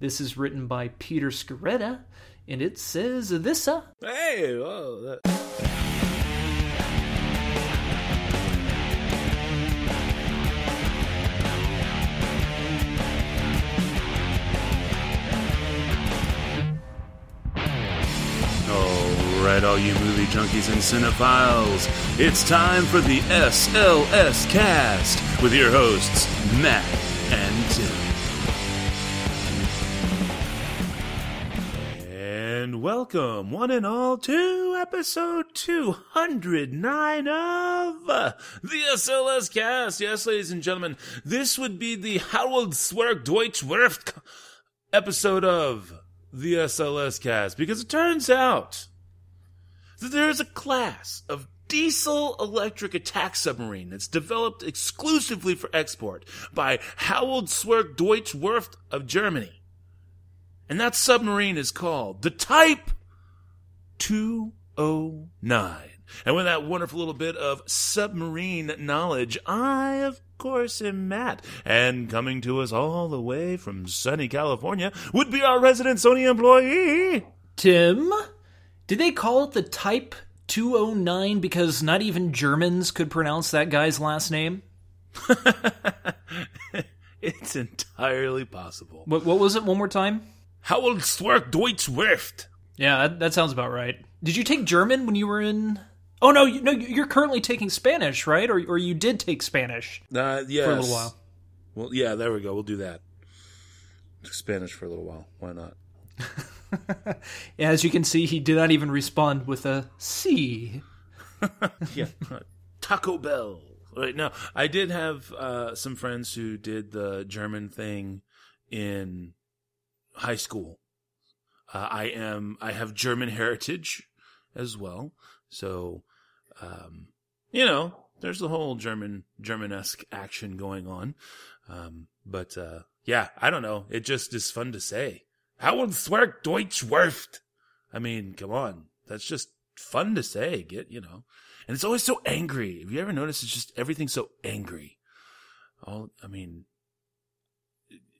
This is written by Peter Sciretta, and it says this. Uh, Hey, whoa. That... All right, all you movie junkies and cinephiles, it's time for the SLS cast with your hosts, Matt and Tim. Welcome, one and all, to episode 209 of the SLS cast. Yes, ladies and gentlemen, this would be the Howard Zwerg Deutsch Werft episode of the SLS cast because it turns out that there is a class of diesel electric attack submarine that's developed exclusively for export by Howald Zwerg Deutsch Werft of Germany. And that submarine is called the Type 209. And with that wonderful little bit of submarine knowledge, I, of course, am Matt. And coming to us all the way from sunny California would be our resident Sony employee. Tim? Did they call it the Type 209 because not even Germans could pronounce that guy's last name? it's entirely possible. What, what was it one more time? Howald Zwerg Deutsch Werft. Yeah, that, that sounds about right. Did you take German when you were in? Oh no, you, no, you're currently taking Spanish, right? Or or you did take Spanish Uh, yes. for a little while. Well, yeah, there we go. We'll do that. Spanish for a little while. Why not? As you can see, he did not even respond with a C. yeah. Taco Bell. Right now, I did have uh, some friends who did the German thing in high school. Uh, I am. I have German heritage as well, so um, you know, there's the whole German Germanesque action going on. Um, but uh, yeah, I don't know. It just is fun to say. Howard Zwerg Deutsch Werft. I mean, come on. That's just fun to say. Get, you know. And it's always so angry. Have you ever noticed it's just everything's so angry? All, I mean,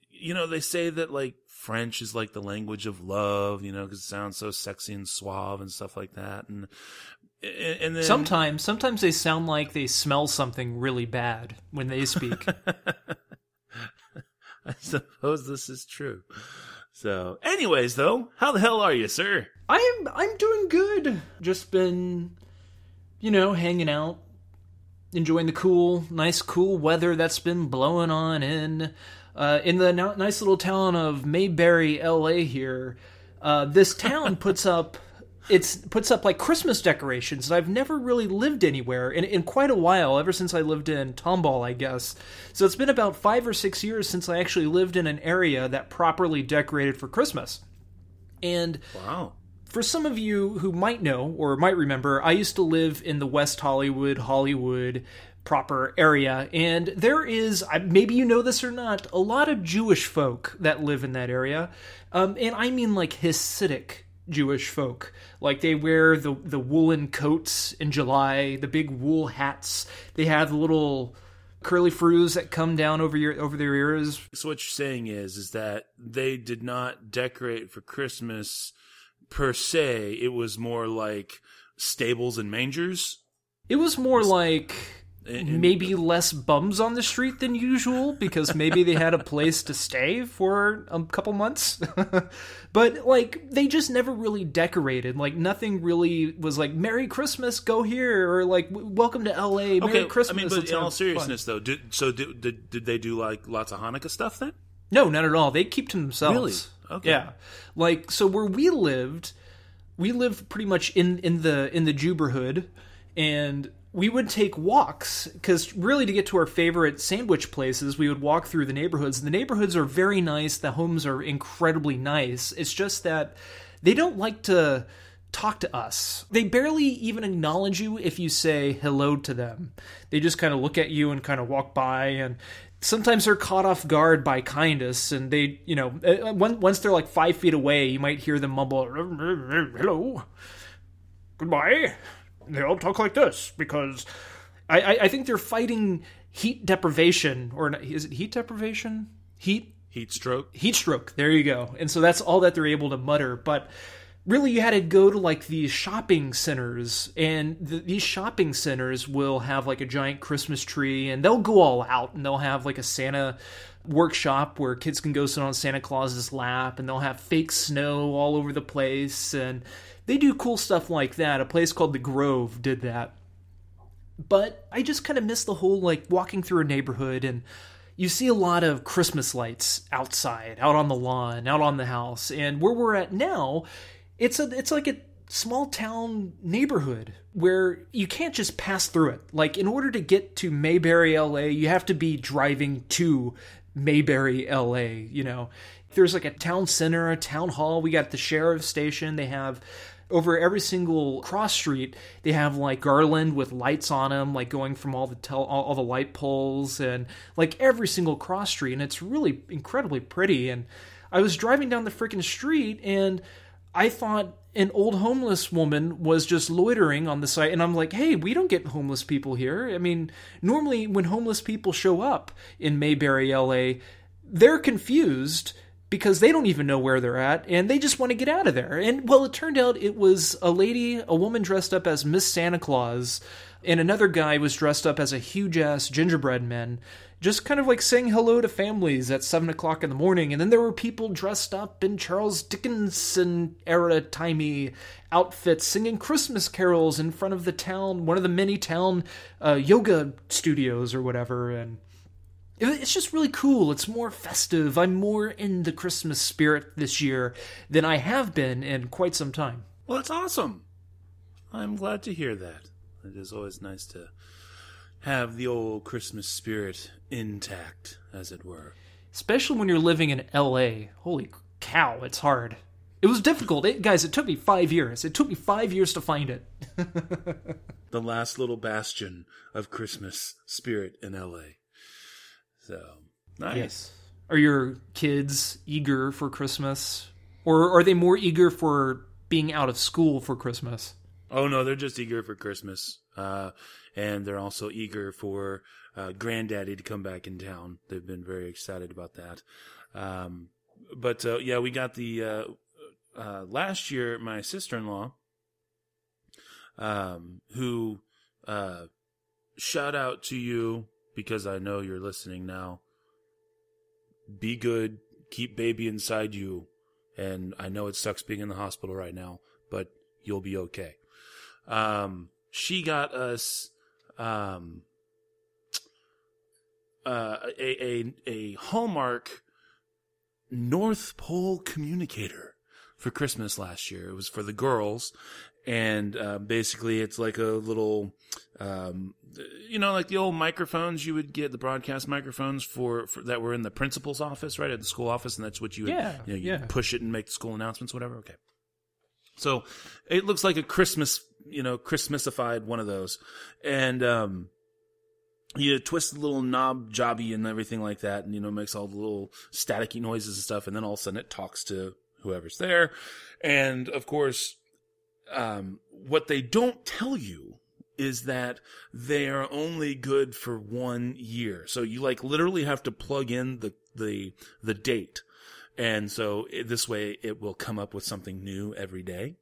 you know, they say that like French is like the language of love, you know, because it sounds so sexy and suave and stuff like that. And, and then Sometimes, sometimes they sound like they smell something really bad when they speak. I suppose this is true. So, anyways, though, how the hell are you, sir? I am I'm doing good. Just been you know, hanging out, enjoying the cool, nice cool weather that's been blowing on in uh, in the no- nice little town of Mayberry, LA here. Uh, this town puts up it's puts up like Christmas decorations. And I've never really lived anywhere in, in quite a while, ever since I lived in Tomball, I guess. So it's been about five or six years since I actually lived in an area that properly decorated for Christmas. And Wow. for some of you who might know or might remember, I used to live in the West Hollywood, Hollywood proper area, and there is, maybe you know this or not, a lot of Jewish folk that live in that area. Um, and I mean like Hasidic Jewish folk. Like they wear the, the woolen coats in July, the big wool hats. They have little curly froos that come down over your over their ears So what you're saying is, is that they did not decorate for Christmas per se. It was more like stables and mangers. It was more like And- maybe less bums on the street than usual because maybe they had a place to stay for a couple months. but like they just never really decorated. Like nothing really was like Merry Christmas, go here or like Welcome to LA, Merry Okay, Christmas. I mean, but in all have fun." seriousness, though, did, so did, did did they do like lots of Hanukkah stuff then? No, not at all. They keep to themselves. Really? Okay. Yeah. Like so where we lived, we lived pretty much in in the in the Juberhood and we would take walks because really to get to our favorite sandwich places we would walk through the neighborhoods. The neighborhoods are very nice. The homes are incredibly nice. It's just that they don't like to talk to us. They barely even acknowledge you if you say hello to them. They just kind of look at you and kind of walk by and sometimes they're caught off guard by kindness and they you know uh, once they're like five feet away you might hear them mumble hello. Goodbye they all talk like this because I, I, I think they're fighting heat deprivation or is it heat deprivation heat Heat stroke. Heat stroke. There you go. And so that's all that they're able to mutter. But really, you had to go to like these shopping centers, and th- these shopping centers will have like a giant Christmas tree, and they'll go all out, and they'll have like a Santa workshop where kids can go sit on Santa Claus's lap, and they'll have fake snow all over the place, and they do cool stuff like that. A place called the Grove did that. But I just kind of miss the whole like walking through a neighborhood and you see a lot of Christmas lights outside, out on the lawn, out on the house. And where we're at now, it's a it's like a small town neighborhood where you can't just pass through it. Like in order to get to Mayberry, LA, you have to be driving to Mayberry, LA, you know. There's like a town center, a town hall, we got the sheriff's station, they have over every single cross street they have like garland with lights on them like going from all the tel- all, all the light poles and like every single cross street and it's really incredibly pretty. And i was driving down the freaking street and i thought an old homeless woman was just loitering on the side and i'm like hey we don't get homeless people here. I mean normally when homeless people show up in mayberry la they're confused because they don't even know where they're at and they just want to get out of there. And well, it turned out it was a lady, a woman dressed up as Miss Santa Claus, and another guy was dressed up as a huge ass gingerbread man, just kind of like saying hello to families at seven o'clock in the morning. And then there were people dressed up in Charles Dickinson era timey outfits singing Christmas carols in front of the town, one of the many town uh, yoga studios or whatever. And it's just really cool. It's more festive. I'm more in the Christmas spirit this year than I have been in quite some time. Well, that's awesome. I'm glad to hear that. It is always nice to have the old Christmas spirit intact, as it were. Especially when you're living in LA. Holy cow, it's hard. It was difficult. It, guys, it took me five years. It took me five years to find it. the last little bastion of Christmas spirit in LA. So nice. Yes. Are your kids eager for Christmas, or are they more eager for being out of school for Christmas? Oh no, they're just eager for Christmas, uh, and they're also eager for uh, Granddaddy to come back in town. They've been very excited about that. Um, but uh, yeah, we got the uh, uh, last year. My sister in law, um, who uh, shout out to you because I know you're listening now. Be good, keep baby inside you, and I know it sucks being in the hospital right now, but you'll be okay. Um, she got us um, uh, a, a a Hallmark North Pole communicator for Christmas last year. It was for the girls, and uh, basically it's like a little um, you know like the old microphones you would get the broadcast microphones for, for, that were in the principal's office right at the school office and that's what you would yeah, you know you yeah. push it and make the school announcements whatever? Okay. So it looks like a christmas you know christmasified one of those. And um you twist the little knob jobby and everything like that and you know makes all the little staticky noises and stuff and then all of a sudden it talks to whoever's there. And of course um, what they don't tell you is that they are only good for one year. So you like literally have to plug in the the the date. And so it, this way it will come up with something new every day.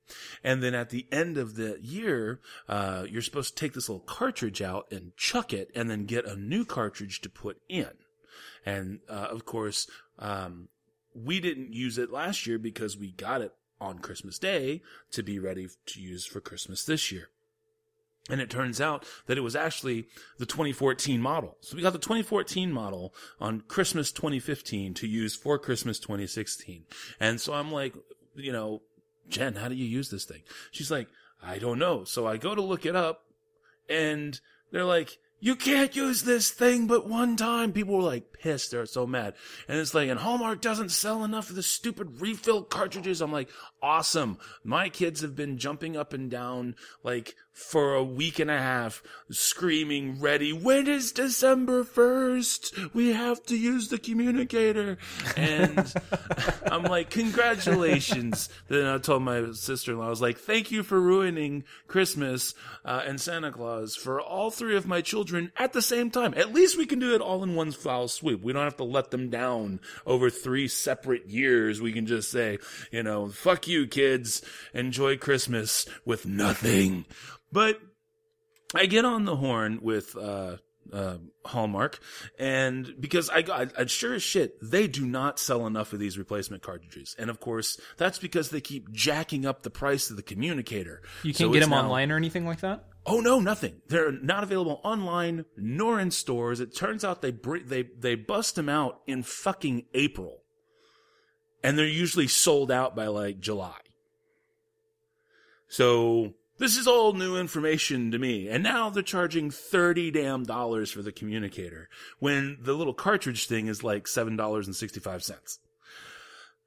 And then at the end of the year, uh, you're supposed to take this little cartridge out and chuck it and then get a new cartridge to put in. And, uh, of course, um, we didn't use it last year because we got it on Christmas Day to be ready to use for Christmas this year. And it turns out that it was actually the 2014 model. So we got the 2014 model on Christmas 2015 to use for Christmas 2016. And so I'm like, you know, Jen, how do you use this thing? She's like, I don't know. So I go to look it up and they're like, you can't use this thing but one time. People were like pissed. They're so mad. And it's like, and Hallmark doesn't sell enough of the stupid refill cartridges. I'm like, awesome. My kids have been jumping up and down like for a week and a half screaming ready when is december 1st we have to use the communicator. And i'm like congratulations. Then i told my sister-in-law i was like thank you for ruining christmas uh, and santa claus for all three of my children at the same time. At least we can do it all in one foul swoop. We don't have to let them down over three separate years. We can just say you know fuck you kids. Enjoy christmas with nothing but I get on the horn with uh, uh, Hallmark, and because I got, I, sure as shit, they do not sell enough of these replacement cartridges, and of course that's because they keep jacking up the price of the communicator. You can't So get them now- online or anything like that. Oh no, nothing. They're not available online nor in stores. It turns out they br- they they bust them out in fucking April, and they're usually sold out by like July. So this is all new information to me. And now they're charging thirty damn dollars for the communicator when the little cartridge thing is like seven dollars and sixty five cents.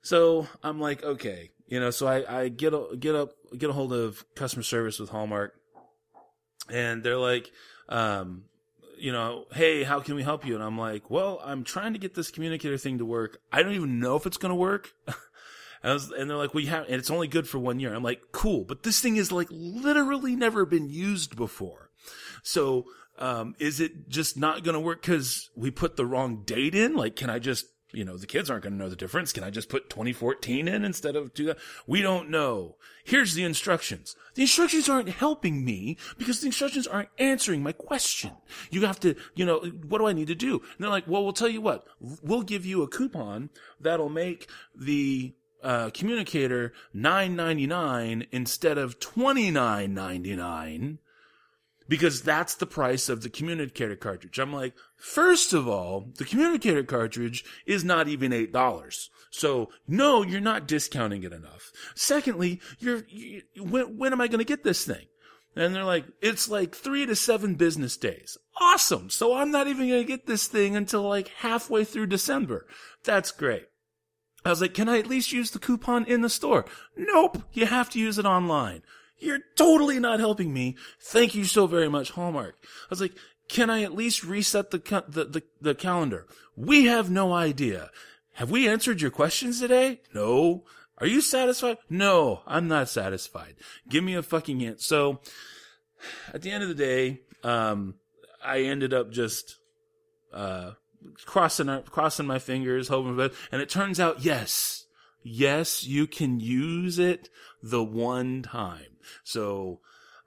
So I'm like, okay, you know, so I, I get a, get up, get a hold of customer service with Hallmark and they're like, um, you know, hey, how can we help you? And I'm like, well, I'm trying to get this communicator thing to work. I don't even know if it's going to work. and, was, and they're like, you have, and it's only good for one year. I'm like, cool, but this thing is like literally never been used before. So, um, is it just not going to work because we put the wrong date in? Like, can I just, you know, the kids aren't going to know the difference. Can I just put 2014 in instead of do that? We don't know. Here's the instructions. The instructions aren't helping me because the instructions aren't answering my question. You have to, you know, what do I need to do? And they're like, well, we'll tell you what. We'll give you a coupon that'll make the uh, communicator nine ninety nine instead of twenty nine ninety nine because that's the price of the communicator cartridge. I'm like, first of all, the communicator cartridge is not even eight dollars. So no, you're not discounting it enough. Secondly, you're you, when when am I going to get this thing? And they're like, it's like three to seven business days. Awesome. So I'm not even going to get this thing until like halfway through December. That's great. I was like, can I at least use the coupon in the store? Nope. You have to use it online. You're totally not helping me. Thank you so very much, Hallmark. I was like, can I at least reset the, the, the, the calendar? We have no idea. Have we answered your questions today? No. Are you satisfied? No, I'm not satisfied. Give me a fucking hint. So, at the end of the day, um, I ended up just, uh, crossing, crossing my fingers, hoping for it. And it turns out, yes, yes, you can use it the one time. So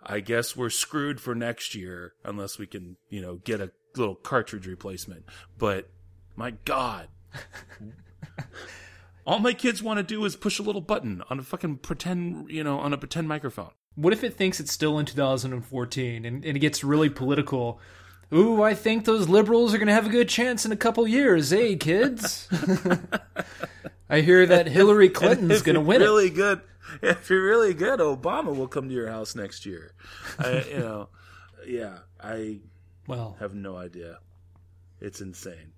I guess we're screwed for next year unless we can, you know, get a little cartridge replacement. But my God. All my kids want to do is push a little button on a fucking pretend, you know, on a pretend microphone. What if it thinks it's still in 2014 and, and it gets really political? Ooh, I think those liberals are going to have a good chance in a couple years, eh, kids? I hear that Hillary Clinton's going to win it. really good. If you're really good, Obama will come to your house next year. I, you know, yeah, I Well, have no idea. It's insane.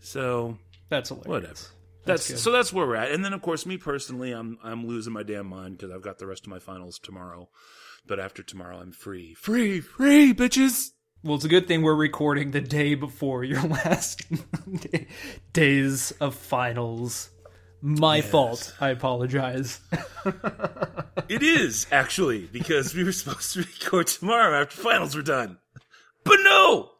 So that's hilarious. whatever. That's, good. so that's where we're at. And then of course, me personally, I'm I'm losing my damn mind because I've got the rest of my finals tomorrow. But after tomorrow, I'm free, free, free, bitches. Well, it's a good thing we're recording the day before your last day- days of finals. My fault. I apologize. It is actually because we were supposed to record tomorrow after finals were done, but no.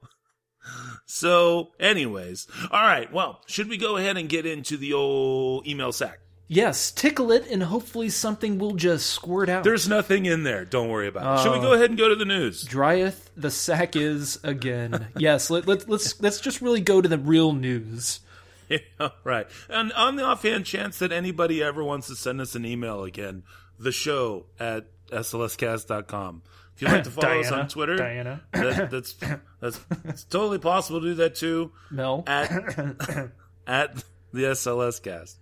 So, anyways, all right. Well, should we go ahead and get into the old email sack? Yes, tickle it, and hopefully something will just squirt out. There's nothing in there. Don't worry about it. Should we Oh. go ahead and go to the news? Dryeth the sack is again. yes, let, let, let's let's just really go to the real news. Yeah, right. And on the offhand chance that anybody ever wants to send us an email again, the show at slscast.com. If you'd like to follow us on Twitter, Diana. that, that's that's it's totally possible to do that too. Mel, At at the SLS cast.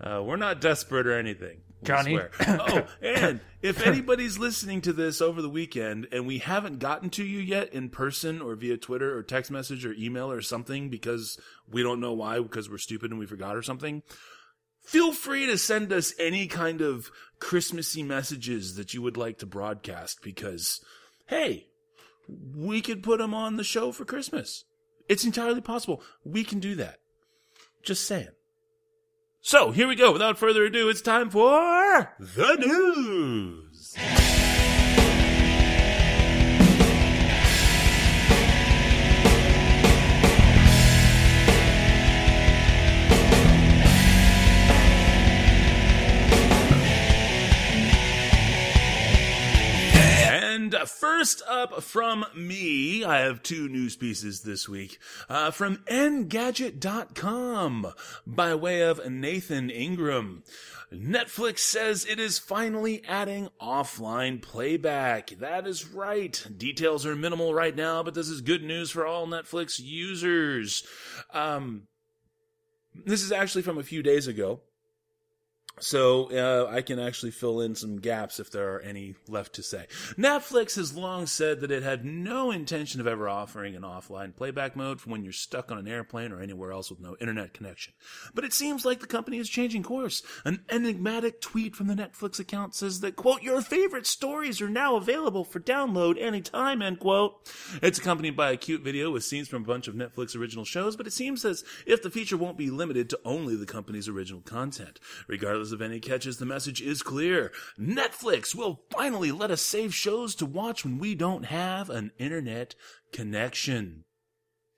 Uh, we're not desperate or anything. Johnny. swear. Oh, and if anybody's listening to this over the weekend and we haven't gotten to you yet in person or via Twitter or text message or email or something because we don't know why, because we're stupid and we forgot or something, feel free to send us any kind of Christmassy messages that you would like to broadcast because, hey, we could put them on the show for Christmas. It's entirely possible. We can do that. Just saying. So here we go. Without further ado, it's time for the news. First up from me, I have two news pieces this week uh, from Engadget.com by way of Nathan Ingraham. Netflix says it is finally adding offline playback. That is right. Details are minimal right now, but this is good news for all Netflix users. Um, this is actually from a few days ago. So uh, I can actually fill in some gaps if there are any left to say. Netflix has long said that it had no intention of ever offering an offline playback mode for when you're stuck on an airplane or anywhere else with no internet connection. But it seems like the company is changing course. An enigmatic tweet from the Netflix account says that, quote, your favorite stories are now available for download anytime, end quote. It's accompanied by a cute video with scenes from a bunch of Netflix original shows, but it seems as if the feature won't be limited to only the company's original content. Regardless of any catches, the message is clear. Netflix will finally let us save shows to watch when we don't have an internet connection.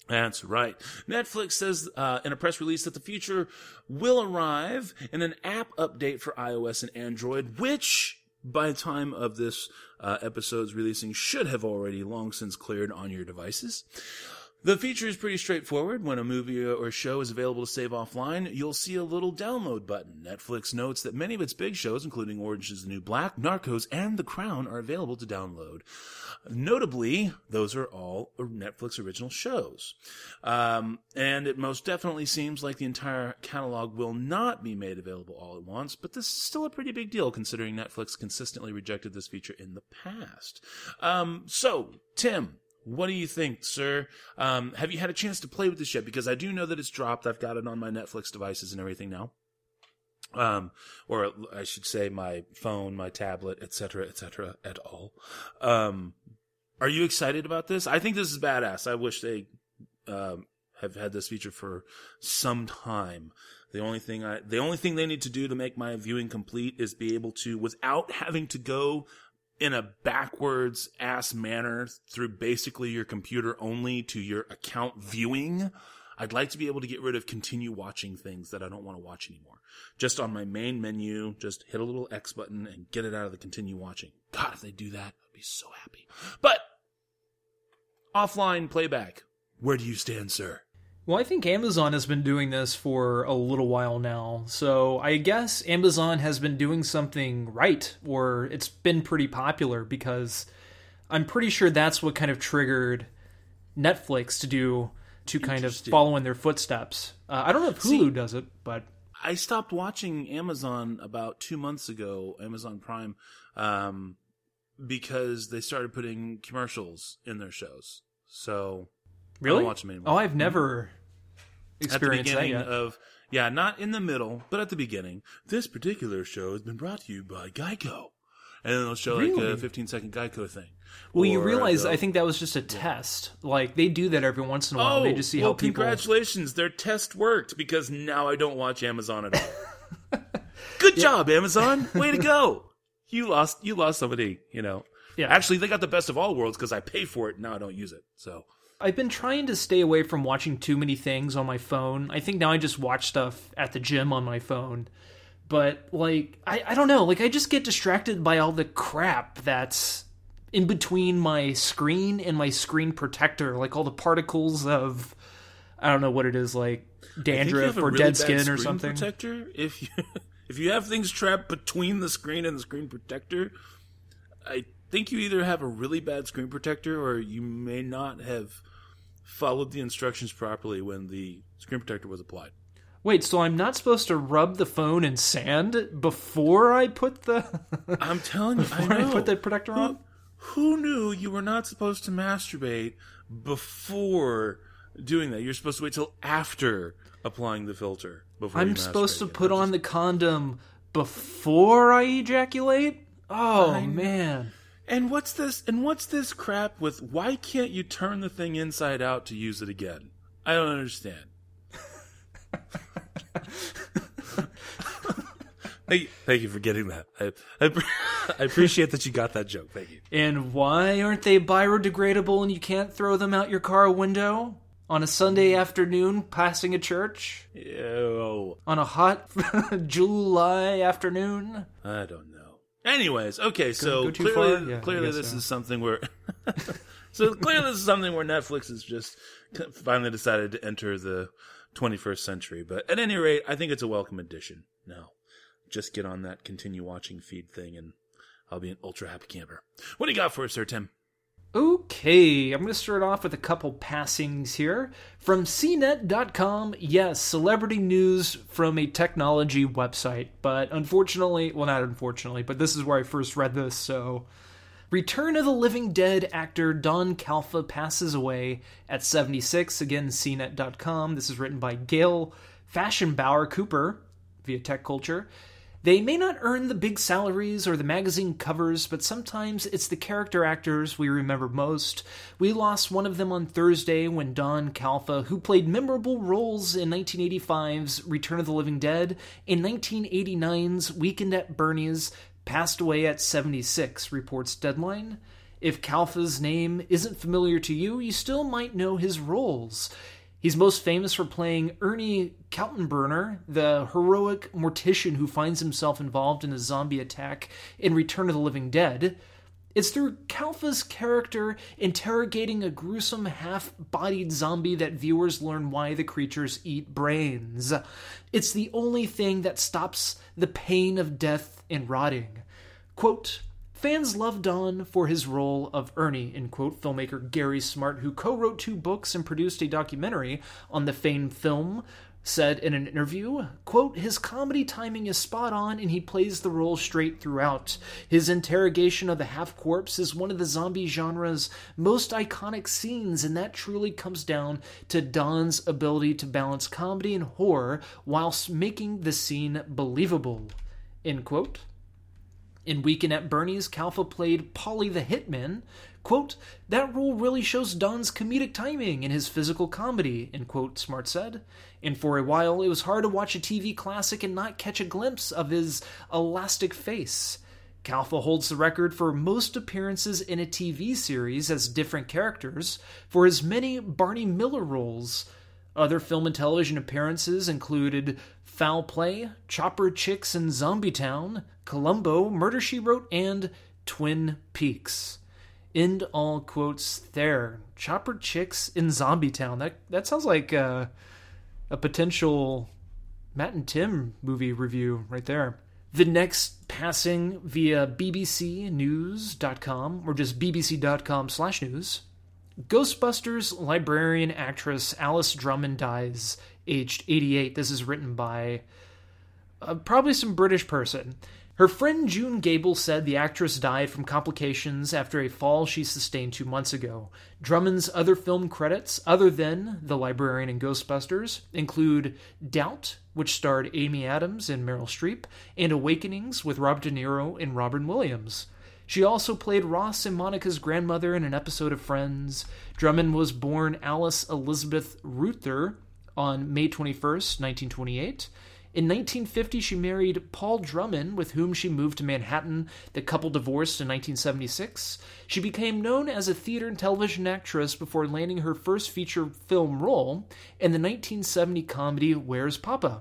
That's right. Netflix says uh, in a press release that the future will arrive in an app update for iOS and Android, which by the time of this uh, episode's releasing should have already long since cleared on your devices. The feature is pretty straightforward. When a movie or show is available to save offline, you'll see a little download button. Netflix notes that many of its big shows, including Orange is the New Black, Narcos, and The Crown, are available to download. Notably, those are all Netflix original shows. Um, and it most definitely seems like the entire catalog will not be made available all at once, but this is still a pretty big deal considering Netflix consistently rejected this feature in the past. Um, so, Tim, what do you think, sir? Um, have you had a chance to play with this yet? Because I do know that it's dropped. I've got it on my Netflix devices and everything now. Um, or I should say my phone, my tablet, etc., etc., et al. Um, are you excited about this? I think this is badass. I wish they, um, have had this feature for some time. The only thing I, the only thing they need to do to make my viewing complete is be able to, without having to go in a backwards ass manner through basically your computer only to your account viewing. I'd like to be able to get rid of continue watching things that I don't want to watch anymore. Just on my main menu, just hit a little X button and get it out of the continue watching. God, if they do that, I'd be so happy. But offline playback, where do you stand, sir? Well, I think Amazon has been doing this for a little while now. So I guess Amazon has been doing something right, or it's been pretty popular because I'm pretty sure that's what kind of triggered Netflix to do to kind of follow in their footsteps. Uh, I don't know if Hulu See, does it, but I stopped watching Amazon about two months ago, Amazon Prime, um, because they started putting commercials in their shows. So Really? watch them anymore. Oh, I've never experienced at the beginning of yeah, not in the middle, but at the beginning. This particular show has been brought to you by Geico, and then they'll show like a 15 second Geico thing. Well, you realize uh, I think that was just a test. Like they do that every once in a while. Oh, they just see well, how people. congratulations! Their test worked because now I don't watch Amazon at all. Good job, Amazon! Way to go! You lost. You lost somebody. You know. Yeah. Actually, they got the best of all worlds because I pay for it. Now I don't use it. So I've been trying to stay away from watching too many things on my phone. I think now I just watch stuff at the gym on my phone. But like I, I don't know, like I just get distracted by all the crap that's in between my screen and my screen protector, like all the particles of I don't know what it is, like dandruff or really dead skin or something. Protector, if you if you have things trapped between the screen and the screen protector, I think you either have a really bad screen protector or you may not have followed the instructions properly when the screen protector was applied. Wait, so I'm not supposed to rub the phone in sand before I put the I'm telling you, I, know. I put the protector who, on? Who knew you were not supposed to masturbate before doing that? You're supposed to wait till after applying the filter. before I'm supposed to put on the condom before I ejaculate? Oh I know. man. And what's this? And what's this crap with? Why can't you turn the thing inside out to use it again? I don't understand. thank, you, thank you for getting that. I, I, I appreciate that you got that joke. Thank you. And why aren't they biodegradable and you can't throw them out your car window on a Sunday afternoon passing a church? Ew. On a hot July afternoon? I don't know. Anyways, okay, so go too clearly. Yeah, clearly this so. is something where. so clearly, this is something where Netflix has just finally decided to enter the 21st century. But at any rate, I think it's a welcome addition. Now, just get on that continue watching feed thing, and I'll be an ultra happy camper. What do you got for us, Sir Tim? Okay, I'm going to start off with a couple passings here. From CNET.com, yes, celebrity news from a technology website, but unfortunately, well, not unfortunately, but this is where I first read this, so. Return of the Living Dead actor Don Calfa passes away at 76. Again, CNET.com. This is written by Gael Fashingbauer Cooper via Tech Culture. They may not earn the big salaries or the magazine covers, but sometimes it's the character actors we remember most. We lost one of them on Thursday when Don Calfa, who played memorable roles in 1985's Return of the Living Dead and 1989's Weekend at Bernie's, passed away at 76, reports Deadline. If Calfa's name isn't familiar to you, you still might know his roles. He's most famous for playing Ernie Kaltenbrunner, the heroic mortician who finds himself involved in a zombie attack in Return of the Living Dead. It's through Calfa's character interrogating a gruesome half bodied zombie that viewers learn why the creatures eat brains. It's the only thing that stops the pain of death and rotting. Quote, Fans love Don for his role of Ernie, in quote, filmmaker Gary Smart, who co wrote two books and produced a documentary on the famed film, said in an interview, quote, his comedy timing is spot on and he plays the role straight throughout. His interrogation of the half corpse is one of the zombie genre's most iconic scenes, and that truly comes down to Don's ability to balance comedy and horror whilst making the scene believable. End quote. In Weekend at Bernie's, Calfa played Polly the Hitman. Quote, that role really shows Don's comedic timing and his physical comedy, end quote, Smart said. And for a while, it was hard to watch a TV classic and not catch a glimpse of his elastic face. Calfa holds the record for most appearances in a TV series as different characters for his many Barney Miller roles. Other film and television appearances included Foul Play, Chopper Chicks in Zombie Town, Columbo, Murder She Wrote, and Twin Peaks. End all quotes there. Chopper Chicks in Zombie Town. That that sounds like uh, a potential Matt and Tim movie review right there. The next passing via bbcnews.com or just bbc.com slash news. Ghostbusters librarian actress Alice Drummond dies, aged 88. This is written by uh, probably some British person. Her friend June Gable said the actress died from complications after a fall she sustained two months ago. Drummond's other film credits, other than The Librarian and Ghostbusters, include Doubt, which starred Amy Adams and Meryl Streep, and Awakenings with Rob De Niro and Robin Williams. She also played Ross and Monica's grandmother in an episode of Friends. Drummond was born Alice Elizabeth Ruther on May 21st, 1928. In 1950, she married Paul Drummond, with whom she moved to Manhattan. The couple divorced in 1976. She became known as a theater and television actress before landing her first feature film role in the 1970 comedy Where's Papa?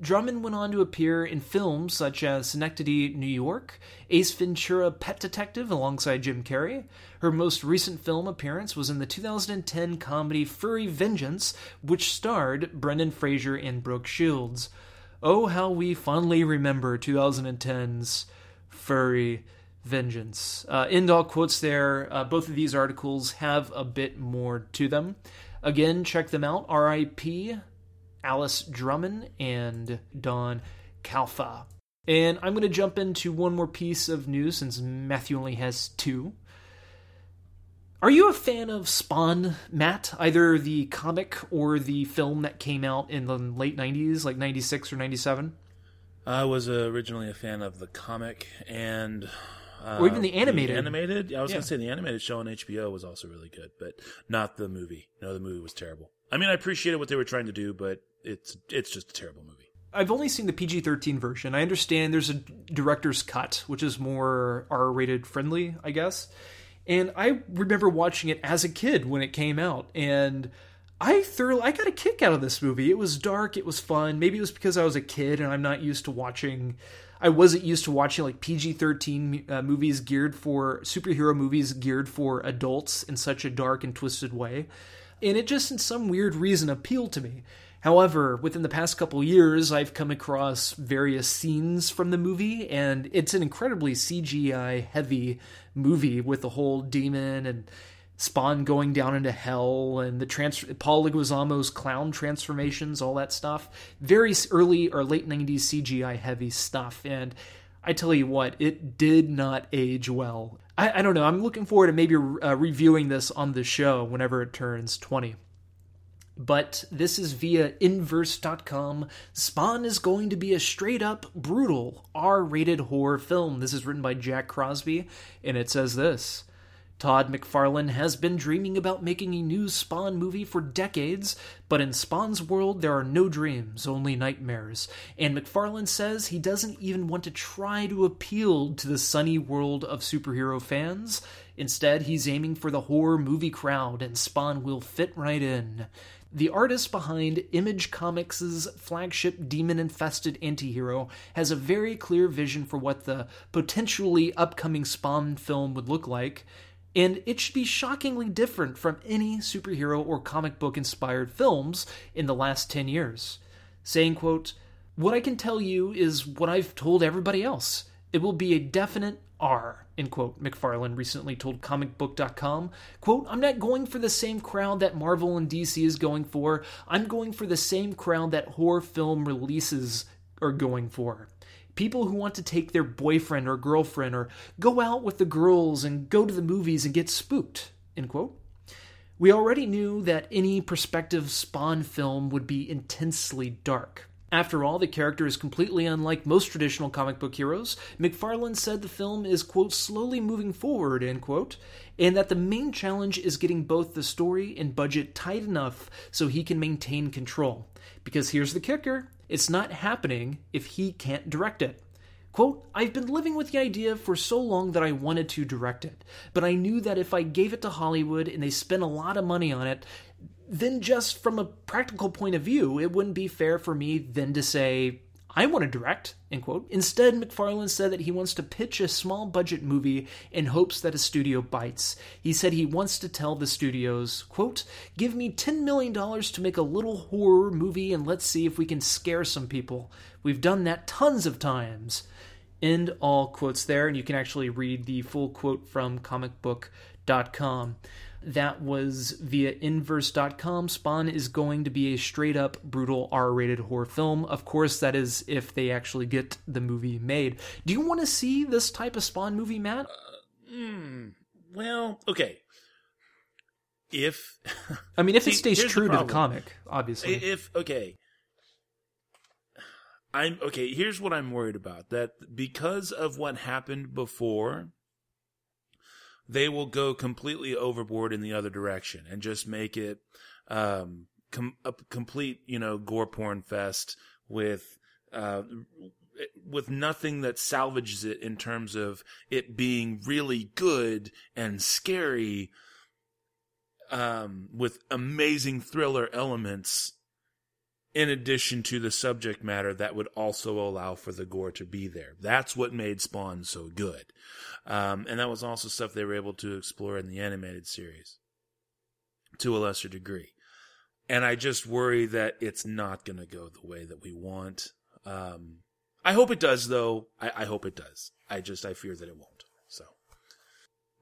Drummond went on to appear in films such as Synecdoche, New York, Ace Ventura Pet Detective alongside Jim Carrey. Her most recent film appearance was in the 2010 comedy Furry Vengeance, which starred Brendan Fraser and Brooke Shields. Oh, how we fondly remember 2010's Furry Vengeance. Uh, end all quotes there. Uh, both of these articles have a bit more to them. Again, check them out. R.I.P. Alice Drummond and Don Calfa. And I'm going to jump into one more piece of news since Matthew only has two. Are you a fan of Spawn, Matt? Either the comic or the film that came out in the late 90s, like 96 or 97? I was uh, originally a fan of the comic and. Uh, or even the animated. The animated? I was Yeah. going to say the animated show on HBO was also really good, but not the movie. No, the movie was terrible. I mean, I appreciated what they were trying to do, but it's it's just a terrible movie. I've only seen the PG 13 version. I understand there's a director's cut, which is more R rated friendly, I guess. And I remember watching it as a kid when it came out. And I thoroughly, I got a kick out of this movie. It was dark, it was fun. Maybe it was because I was a kid and I'm not used to watching, I wasn't used to watching like PG 13 uh, movies geared for, superhero movies geared for adults in such a dark and twisted way. And it just, in some weird reason, appealed to me. However, within the past couple years, I've come across various scenes from the movie, and it's an incredibly CGI heavy movie with the whole demon and Spawn going down into hell and the trans- Paul Leguizamo's clown transformations, all that stuff. Very early or late 90s CGI heavy stuff. And I tell you what, it did not age well. I, I don't know. I'm looking forward to maybe uh, reviewing this on the show whenever it turns 20 but this is via inverse.com. Spawn is going to be a straight up brutal R rated horror film. This is written by Jack Crosby, and it says this. Todd McFarlane has been dreaming about making a new Spawn movie for decades, but in Spawn's world there are no dreams, only nightmares. And McFarlane says he doesn't even want to try to appeal to the sunny world of superhero fans. Instead, he's aiming for the horror movie crowd, and Spawn will fit right in. The artist behind Image Comics' flagship demon infested antihero has a very clear vision for what the potentially upcoming Spawn film would look like, and it should be shockingly different from any superhero or comic book inspired films in the last 10 years. Saying, quote, What I can tell you is what I've told everybody else. It will be a definite R, end quote, McFarlane recently told comicbook.com. Quote, I'm not going for the same crowd that Marvel and DC is going for. I'm going for the same crowd that horror film releases are going for. People who want to take their boyfriend or girlfriend or go out with the girls and go to the movies and get spooked, end quote. We already knew that any prospective Spawn film would be intensely dark. After all, the character is completely unlike most traditional comic book heroes. McFarlane said the film is, quote, slowly moving forward, end quote, and that the main challenge is getting both the story and budget tight enough so he can maintain control. Because here's the kicker it's not happening if he can't direct it. Quote, I've been living with the idea for so long that I wanted to direct it, but I knew that if I gave it to Hollywood and they spent a lot of money on it, then just from a practical point of view, it wouldn't be fair for me then to say, I want to direct, end quote. Instead, McFarlane said that he wants to pitch a small budget movie in hopes that a studio bites. He said he wants to tell the studios, quote, give me $10 million to make a little horror movie and let's see if we can scare some people. We've done that tons of times. End all quotes there, and you can actually read the full quote from comicbook.com. That was via inverse.com. Spawn is going to be a straight up brutal R rated horror film. Of course, that is if they actually get the movie made. Do you want to see this type of Spawn movie, Matt? Hmm. Well, okay. If I mean, if See, it stays here's the true to the comic, obviously. if okay, I'm okay. Here's what I'm worried about: that because of what happened before, they will go completely overboard in the other direction and just make it um, com- a complete, you know, gore porn fest with. Uh, with nothing that salvages it in terms of it being really good and scary, um, with amazing thriller elements in addition to the subject matter that would also allow for the gore to be there. That's what made Spawn so good. Um, and that was also stuff they were able to explore in the animated series to a lesser degree. And I just worry that it's not going to go the way that we want. Um, I hope it does, though. I, I hope it does. I just, I fear that it won't. So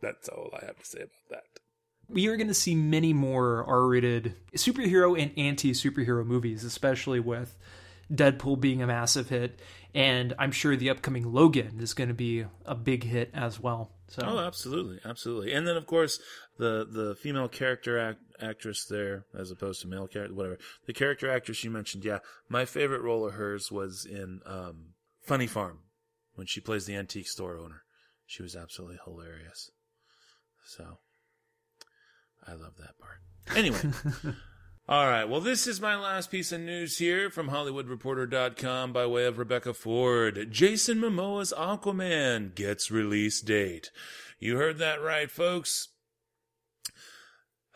that's all I have to say about that. We are going to see many more R-rated superhero and anti-superhero movies, especially with Deadpool being a massive hit, and I'm sure the upcoming Logan is going to be a big hit as well. So, oh, absolutely, absolutely. And then of course the the female character act, actress there, as opposed to male character, whatever. The character actress you mentioned, yeah, my favorite role of hers was in um, Funny Farm when she plays the antique store owner. She was absolutely hilarious. So I love that part. Anyway. All right. Well, this is my last piece of news here from HollywoodReporter.com by way of Rebecca Ford. Jason Momoa's Aquaman gets release date. You heard that right, folks.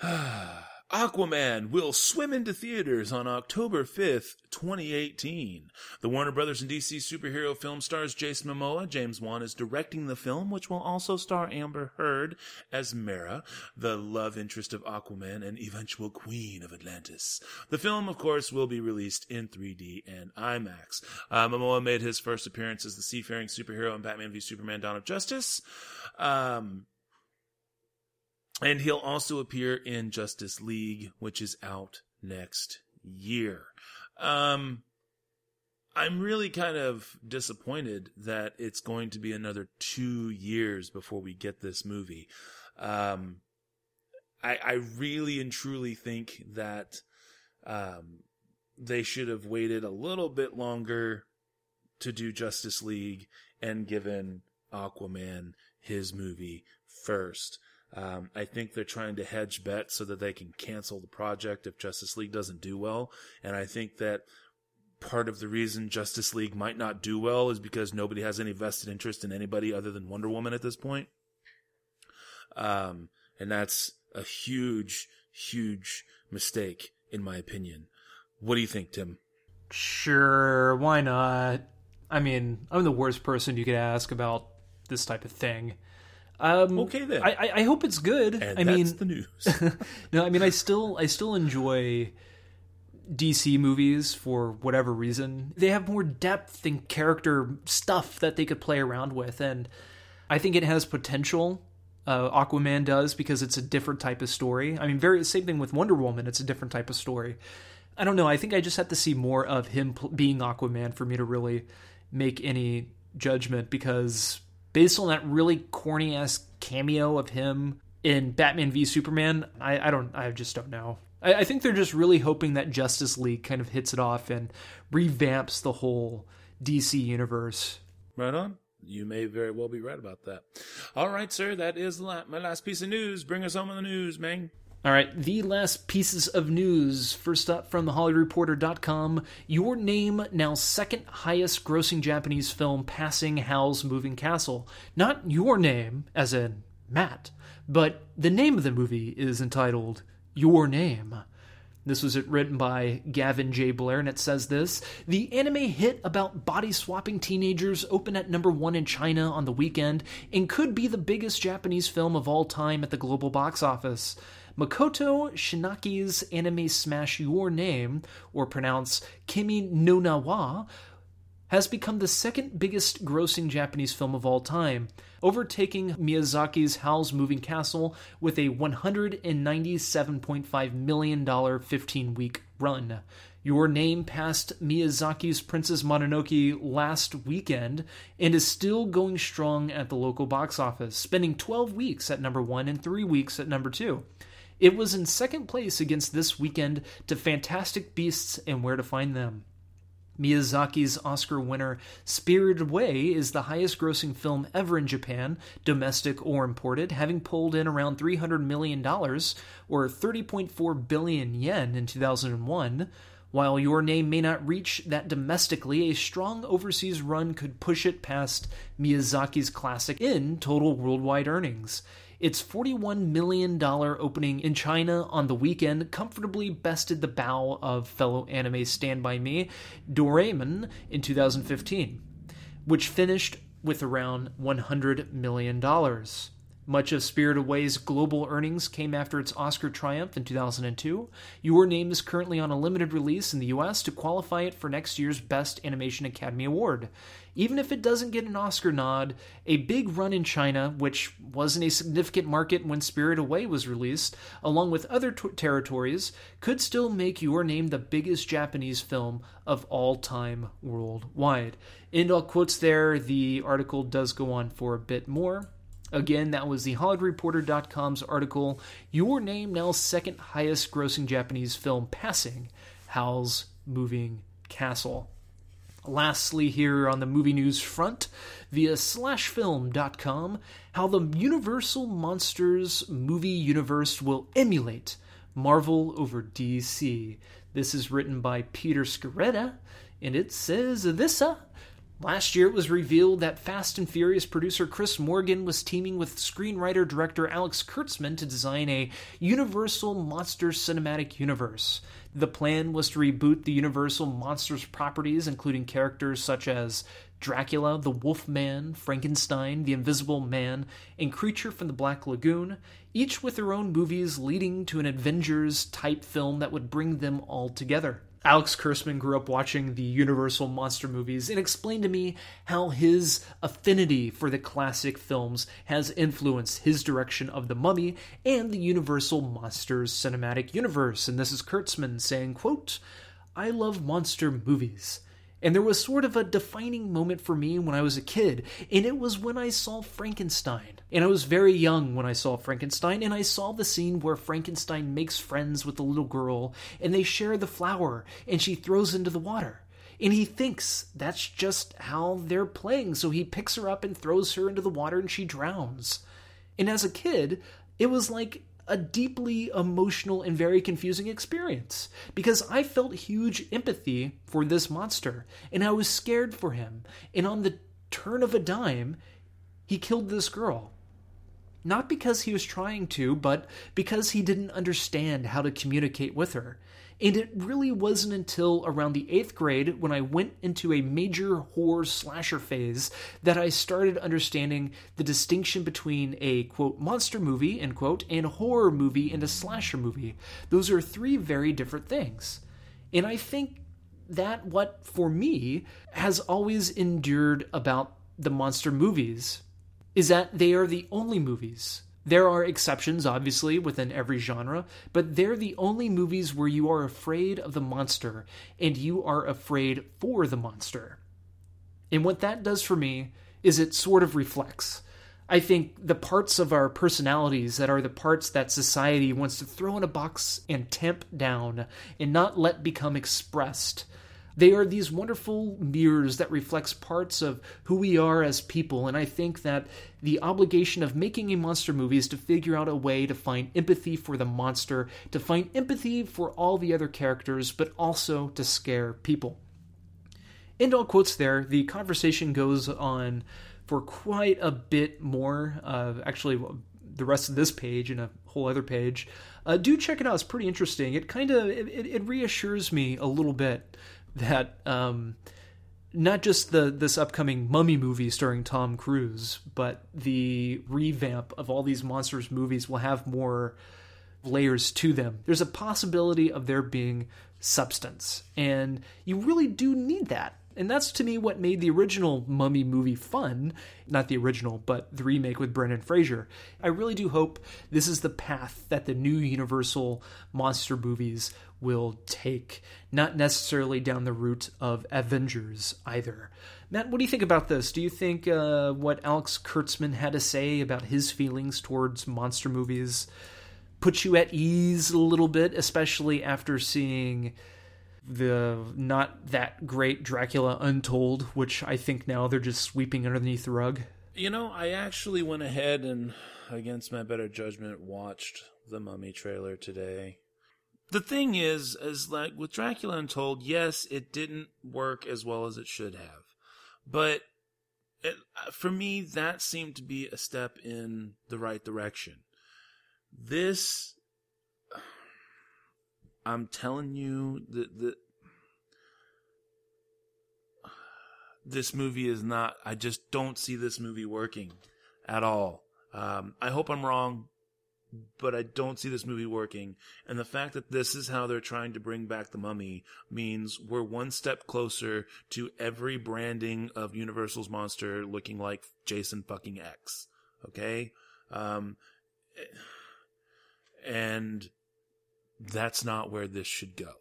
Aquaman will swim into theaters on October 5th, 2018. The Warner Brothers and DC superhero film stars Jason Momoa. James Wan is directing the film, which will also star Amber Heard as Mera, the love interest of Aquaman and eventual queen of Atlantis. The film, of course, will be released in 3D and IMAX. Uh, Momoa made his first appearance as the seafaring superhero in Batman v Superman Dawn of Justice. Um, and he'll also appear in Justice League, which is out next year. Um, I'm really kind of disappointed that it's going to be another two years before we get this movie. Um, I, I really and truly think that um, they should have waited a little bit longer to do Justice League and given Aquaman his movie first. Um, I think they're trying to hedge bets so that they can cancel the project if Justice League doesn't do well. And I think that part of the reason Justice League might not do well is because nobody has any vested interest in anybody other than Wonder Woman at this point. Um, and that's a huge, huge mistake, in my opinion. What do you think, Tim? Sure, why not? I mean, I'm the worst person you could ask about this type of thing. Um, okay then. I, I hope it's good. And I that's mean, the news. no, I mean, I still I still enjoy DC movies for whatever reason. They have more depth and character stuff that they could play around with, and I think it has potential. Uh, Aquaman does because it's a different type of story. I mean, very same thing with Wonder Woman. It's a different type of story. I don't know. I think I just have to see more of him pl- being Aquaman for me to really make any judgment because based on that really corny ass cameo of him in Batman v Superman, I, I don't, I just don't know. I, I think they're just really hoping that Justice League kind of hits it off and revamps the whole DC universe. Right on. You may very well be right about that. All right, sir. That is my last piece of news. Bring us home on the news, man. All right, the last pieces of news. First up from the HollyReporter.com Your Name, now second highest grossing Japanese film, passing Howl's Moving Castle. Not your name, as in Matt, but the name of the movie is entitled Your Name. This was written by Gavin J. Blair, and it says this The anime hit about body swapping teenagers opened at number one in China on the weekend and could be the biggest Japanese film of all time at the global box office. Makoto Shinkai's anime smash Your Name, or pronounce Kimi no Na wa, has become the second biggest grossing Japanese film of all time, overtaking Miyazaki's Howl's Moving Castle with a $197.5 million 15 week run. Your Name passed Miyazaki's Princess Mononoke last weekend and is still going strong at the local box office, spending 12 weeks at number one and three weeks at number two. It was in second place against this weekend to Fantastic Beasts and Where to Find Them. Miyazaki's Oscar winner Spirited Away is the highest grossing film ever in Japan, domestic or imported, having pulled in around $300 million, or 30.4 billion yen in 2001. While Your Name may not reach that domestically, a strong overseas run could push it past Miyazaki's classic in total worldwide earnings. Its $41 million opening in China on the weekend comfortably bested the bow of fellow anime Stand By Me, Doraemon, in 2015, which finished with around $100 million. Much of Spirit Away's global earnings came after its Oscar triumph in 2002. Your Name is currently on a limited release in the US to qualify it for next year's Best Animation Academy Award. Even if it doesn't get an Oscar nod, a big run in China, which wasn't a significant market when Spirit Away was released, along with other t- territories, could still make Your Name the biggest Japanese film of all time worldwide. End all quotes there. The article does go on for a bit more. Again, that was the HollywoodReporter.com's article. Your name now second highest grossing Japanese film, passing Howl's Moving Castle. Lastly, here on the movie news front, via slashfilm.com, how the Universal Monsters movie universe will emulate Marvel over DC. This is written by Peter Sciretta, and it says this. Uh, Last year, it was revealed that Fast and Furious producer Chris Morgan was teaming with screenwriter director Alex Kurtzman to design a Universal Monsters cinematic universe. The plan was to reboot the Universal Monsters properties, including characters such as Dracula, the Wolfman, Frankenstein, the Invisible Man, and Creature from the Black Lagoon, each with their own movies leading to an Avengers type film that would bring them all together. Alex Kurtzman grew up watching the Universal monster movies and explained to me how his affinity for the classic films has influenced his direction of The Mummy and the Universal Monsters cinematic universe. And this is Kurtzman saying, quote, I love monster movies. And there was sort of a defining moment for me when I was a kid, and it was when I saw Frankenstein. And I was very young when I saw Frankenstein, and I saw the scene where Frankenstein makes friends with the little girl, and they share the flower, and she throws into the water. And he thinks that's just how they're playing, so he picks her up and throws her into the water, and she drowns. And as a kid, it was like a deeply emotional and very confusing experience because I felt huge empathy for this monster and I was scared for him. And on the turn of a dime, he killed this girl. Not because he was trying to, but because he didn't understand how to communicate with her. And it really wasn't until around the eighth grade when I went into a major horror slasher phase that I started understanding the distinction between a quote monster movie end quote and a horror movie and a slasher movie. Those are three very different things. And I think that what for me has always endured about the monster movies is that they are the only movies there are exceptions, obviously, within every genre, but they're the only movies where you are afraid of the monster and you are afraid for the monster. And what that does for me is it sort of reflects. I think the parts of our personalities that are the parts that society wants to throw in a box and tamp down and not let become expressed they are these wonderful mirrors that reflects parts of who we are as people, and I think that the obligation of making a monster movie is to figure out a way to find empathy for the monster, to find empathy for all the other characters, but also to scare people. End all quotes there. The conversation goes on for quite a bit more. Uh, actually, the rest of this page and a whole other page. Uh, do check it out; it's pretty interesting. It kind of it, it reassures me a little bit that um, not just the this upcoming Mummy movie starring Tom Cruise, but the revamp of all these monsters movies will have more layers to them. There's a possibility of there being substance, and you really do need that. And that's to me what made the original Mummy movie fun. Not the original, but the remake with Brendan Fraser. I really do hope this is the path that the new Universal monster movies will take, not necessarily down the route of Avengers either. Matt, what do you think about this? Do you think uh, what Alex Kurtzman had to say about his feelings towards monster movies puts you at ease a little bit, especially after seeing the not that great Dracula Untold, which I think now they're just sweeping underneath the rug? You know, I actually went ahead and, against my better judgment, watched the Mummy trailer today the thing is, is like with Dracula Untold, yes, it didn't work as well as it should have, but it, for me, that seemed to be a step in the right direction. This, I'm telling you that the this movie is not. I just don't see this movie working at all. Um, I hope I'm wrong, but I don't see this movie working. And the fact that this is how they're trying to bring back the mummy means we're one step closer to every branding of Universal's monster looking like Jason fucking X. Okay? Um, and that's not where this should go.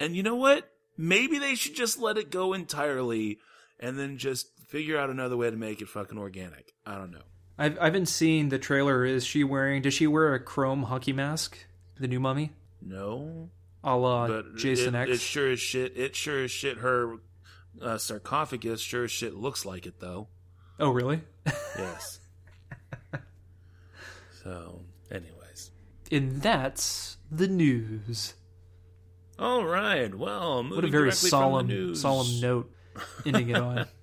and you know what? Maybe they should just let it go entirely and then just figure out another way to make it fucking organic. I don't know. I've I've been seeing the trailer. Is she wearing? Does she wear a chrome hockey mask? The new mummy, No, a la but Jason it, X. It sure as shit. It sure as shit. Her uh, sarcophagus sure as shit looks like it though. oh, really? Yes. so, anyways. and that's the news. All right. Well, What a very directly from the solemn, solemn note ending it on.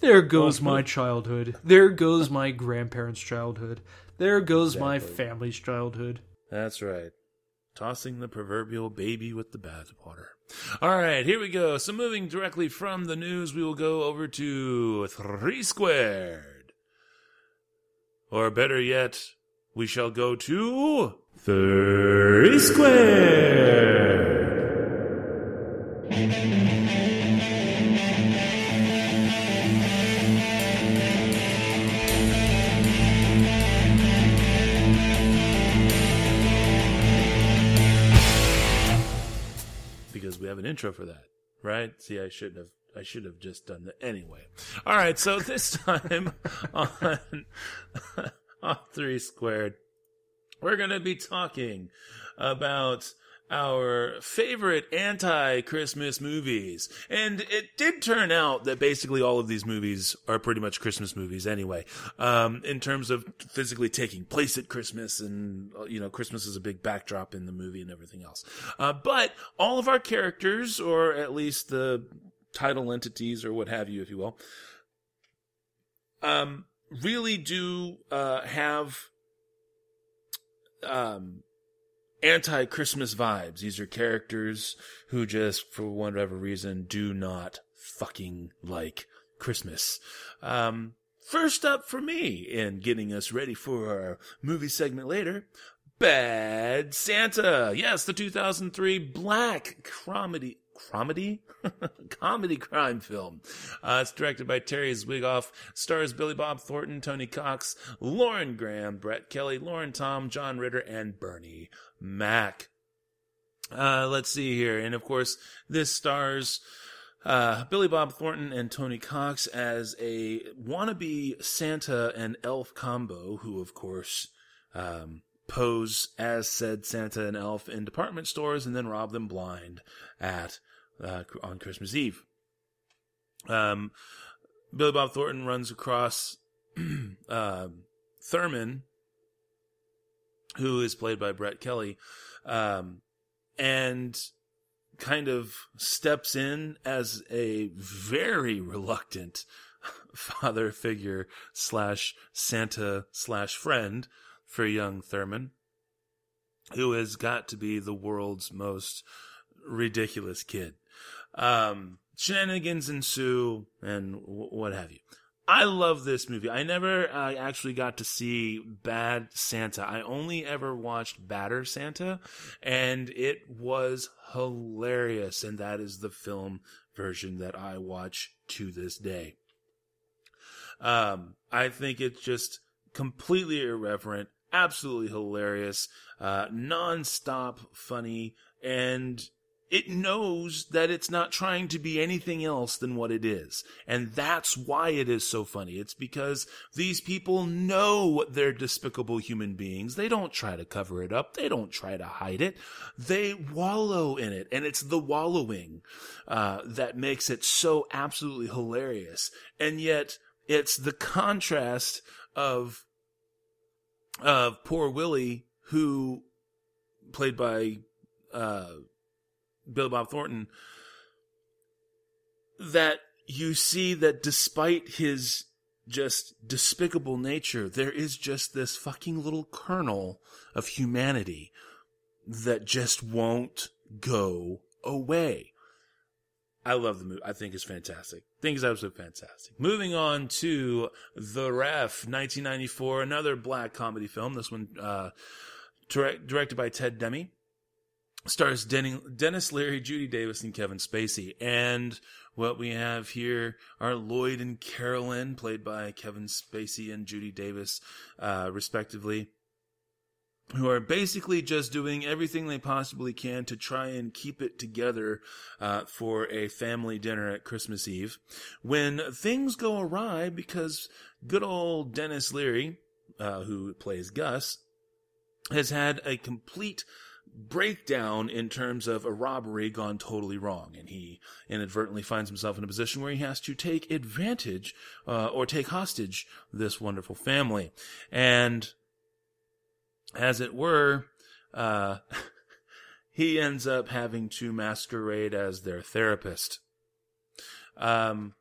There goes my childhood. There goes my grandparents' childhood. There goes my family's childhood. That's right. Tossing the proverbial baby with the bathwater. All right, here we go. So, moving directly from the news, we will go over to Three Squared. Or better yet, we shall go to Three Squared. Intro for that, right? See, I shouldn't have. I should have just done that anyway. All right, so this time on on three squared, we're gonna be talking about our favorite anti-Christmas movies. And it did turn out that basically all of these movies are pretty much Christmas movies anyway. Um, in terms of physically taking place at Christmas and, uh, you know, Christmas is a big backdrop in the movie and everything else. Uh, but all of our characters, or at least the title entities or what have you, if you will, um, really do, uh, have, um, anti Christmas vibes. These are characters who just, for whatever reason, do not fucking like Christmas. Um, first up for me in getting us ready for our movie segment later. Bad Santa. Yes, the 2003 black comedy, comedy? comedy crime film. Uh, it's directed by Terry Zwigoff, stars Billy Bob Thornton, Tony Cox, Lauren Graham, Brett Kelly, Lauren Tom, John Ritter, and Bernie Mac. Uh, let's see here. And of course, this stars uh, Billy Bob Thornton and Tony Cox as a wannabe Santa and elf combo, who, of course, um, pose as said Santa and elf in department stores and then rob them blind at uh, on Christmas Eve. Um, Billy Bob Thornton runs across uh, Thurman, who is played by Brett Kelly, um, and kind of steps in as a very reluctant father figure slash Santa slash friend for young Thurman, who has got to be the world's most ridiculous kid. Um, shenanigans ensue and w- what have you. I love this movie. I never uh, actually got to see Bad Santa. I only ever watched Badder Santa, and it was hilarious. And that is the film version that I watch to this day. Um, I think it's just completely irreverent, absolutely hilarious, uh, non-stop funny, and it knows that it's not trying to be anything else than what it is. And that's why it is so funny. It's because these people know they're despicable human beings. They don't try to cover it up. They don't try to hide it. They wallow in it. And it's the wallowing, uh, that makes it so absolutely hilarious. And yet it's the contrast of, of poor Willie, who played by, uh, Bill Bob Thornton, that you see that despite his just despicable nature, there is just this fucking little kernel of humanity that just won't go away. I love the movie. I think it's fantastic. I think it's absolutely fantastic. Moving on to The Ref, 1994, another black comedy film. This one uh, direct, directed by Ted Demme. Stars Denny, Denis Leary, Judy Davis, and Kevin Spacey. And what we have here are Lloyd and Carolyn, played by Kevin Spacey and Judy Davis, uh, respectively who are basically just doing everything they possibly can to try and keep it together uh, for a family dinner at Christmas Eve. When things go awry because good old Denis Leary, uh, who plays Gus, has had a complete breakdown in terms of a robbery gone totally wrong, and he inadvertently finds himself in a position where he has to take advantage uh, or take hostage this wonderful family. And as it were, uh, he ends up having to masquerade as their therapist. Um,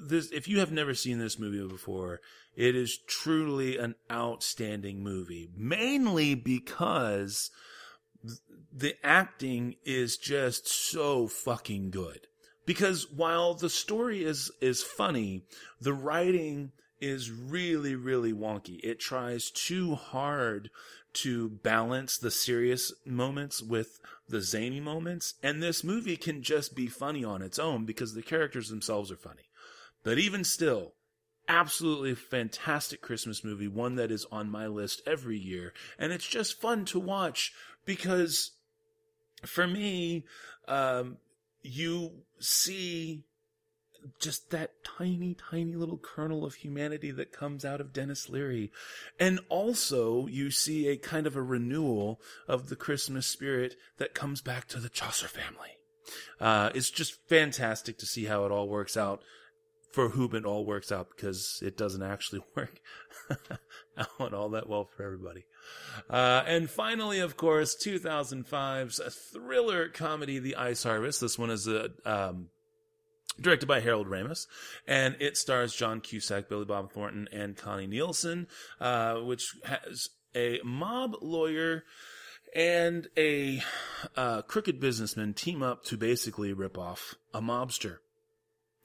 this, if you have never seen this movie before, it is truly an outstanding movie, mainly because the acting is just so fucking good. Because while the story is, is funny, the writing is really, really wonky. It tries too hard to balance the serious moments with the zany moments. And this movie can just be funny on its own because the characters themselves are funny. But even still, absolutely fantastic Christmas movie, one that is on my list every year. And it's just fun to watch because for me, um, you see just that tiny, tiny little kernel of humanity that comes out of Denis Leary. And also, you see a kind of a renewal of the Christmas spirit that comes back to the Chasseur family. Uh, it's just fantastic to see how it all works out for whom it all works out because it doesn't actually work out all that well for everybody. Uh, and finally, of course, 2005's thriller comedy, The Ice Harvest. This one is a, um, directed by Harold Ramis, and it stars John Cusack, Billy Bob Thornton, and Connie Nielsen, uh, which has a mob lawyer and a uh, crooked businessman team up to basically rip off a mobster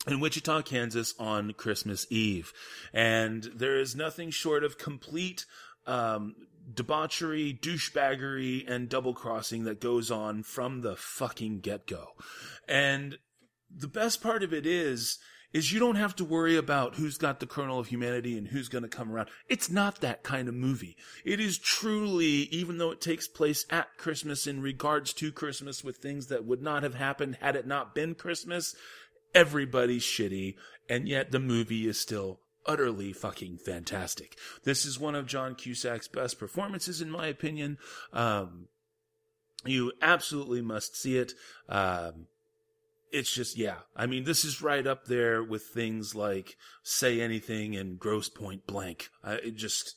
in Wichita, Kansas on Christmas Eve. And there is nothing short of complete um, debauchery, douchebaggery, and double crossing that goes on from the fucking get go. And the best part of it is is you don't have to worry about who's got the kernel of humanity and who's going to come around. It's not that kind of movie. It is truly, even though it takes place at Christmas in regards to Christmas with things that would not have happened had it not been Christmas, everybody's shitty, and yet the movie is still utterly fucking fantastic. This is one of John Cusack's best performances, in my opinion. Um, you absolutely must see it. Um, it's just yeah i mean this is right up there with things like say anything and grosse Pointe blank I, it just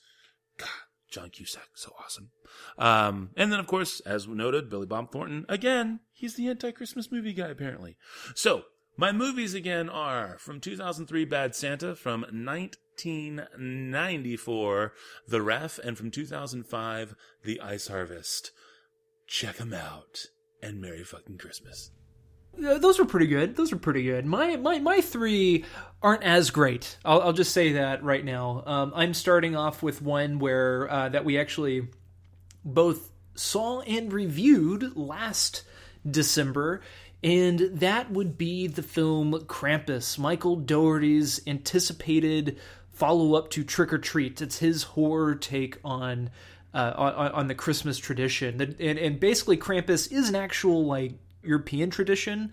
god john cusack so awesome um, and then of course as noted billy bob thornton again he's the anti-christmas movie guy apparently so my movies again are from 2003 bad santa from 1994 the ref and from 2005 the ice harvest check them out and merry fucking christmas those were pretty good. Those were pretty good. My my my three aren't as great. I'll, I'll just say that right now. Um, I'm starting off with one where uh, that we actually both saw and reviewed last December, and that would be the film Krampus, Michael Dougherty's anticipated follow up to Trick 'r Treat. It's his horror take on. Uh, on, on the Christmas tradition, and, and basically Krampus is an actual like European tradition.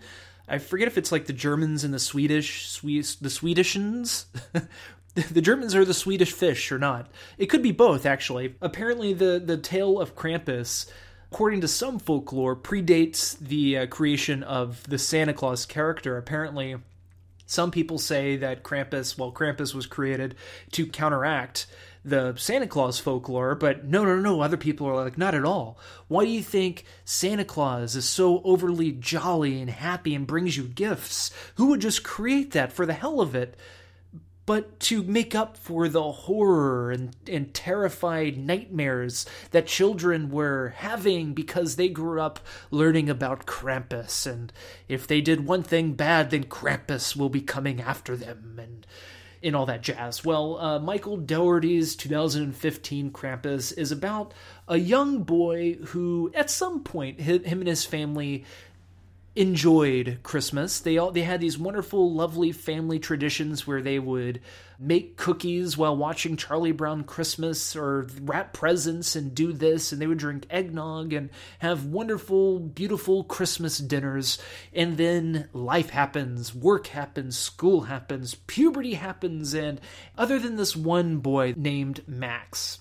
I forget if it's like the Germans and the Swedish, Swe- the Swedishans. the Germans are the Swedish fish or not. It could be both, actually. Apparently, the, the tale of Krampus, according to some folklore, predates the uh, creation of the Santa Claus character. Apparently, some people say that Krampus, well, Krampus was created to counteract the Santa Claus folklore, but no, no, no. Other people are like, not at all. Why do you think Santa Claus is so overly jolly and happy and brings you gifts? Who would just create that for the hell of it? But to make up for the horror and, and terrified nightmares that children were having because they grew up learning about Krampus. And if they did one thing bad, then Krampus will be coming after them and, in all that jazz. Well, uh, Michael Dougherty's 2015 Krampus is about a young boy who, at some point, him and his family enjoyed Christmas. They all they had these wonderful, lovely family traditions where they would make cookies while watching Charlie Brown Christmas or wrap presents and do this and they would drink eggnog and have wonderful, beautiful Christmas dinners. And then life happens, work happens, school happens, puberty happens, and other than this one boy named Max,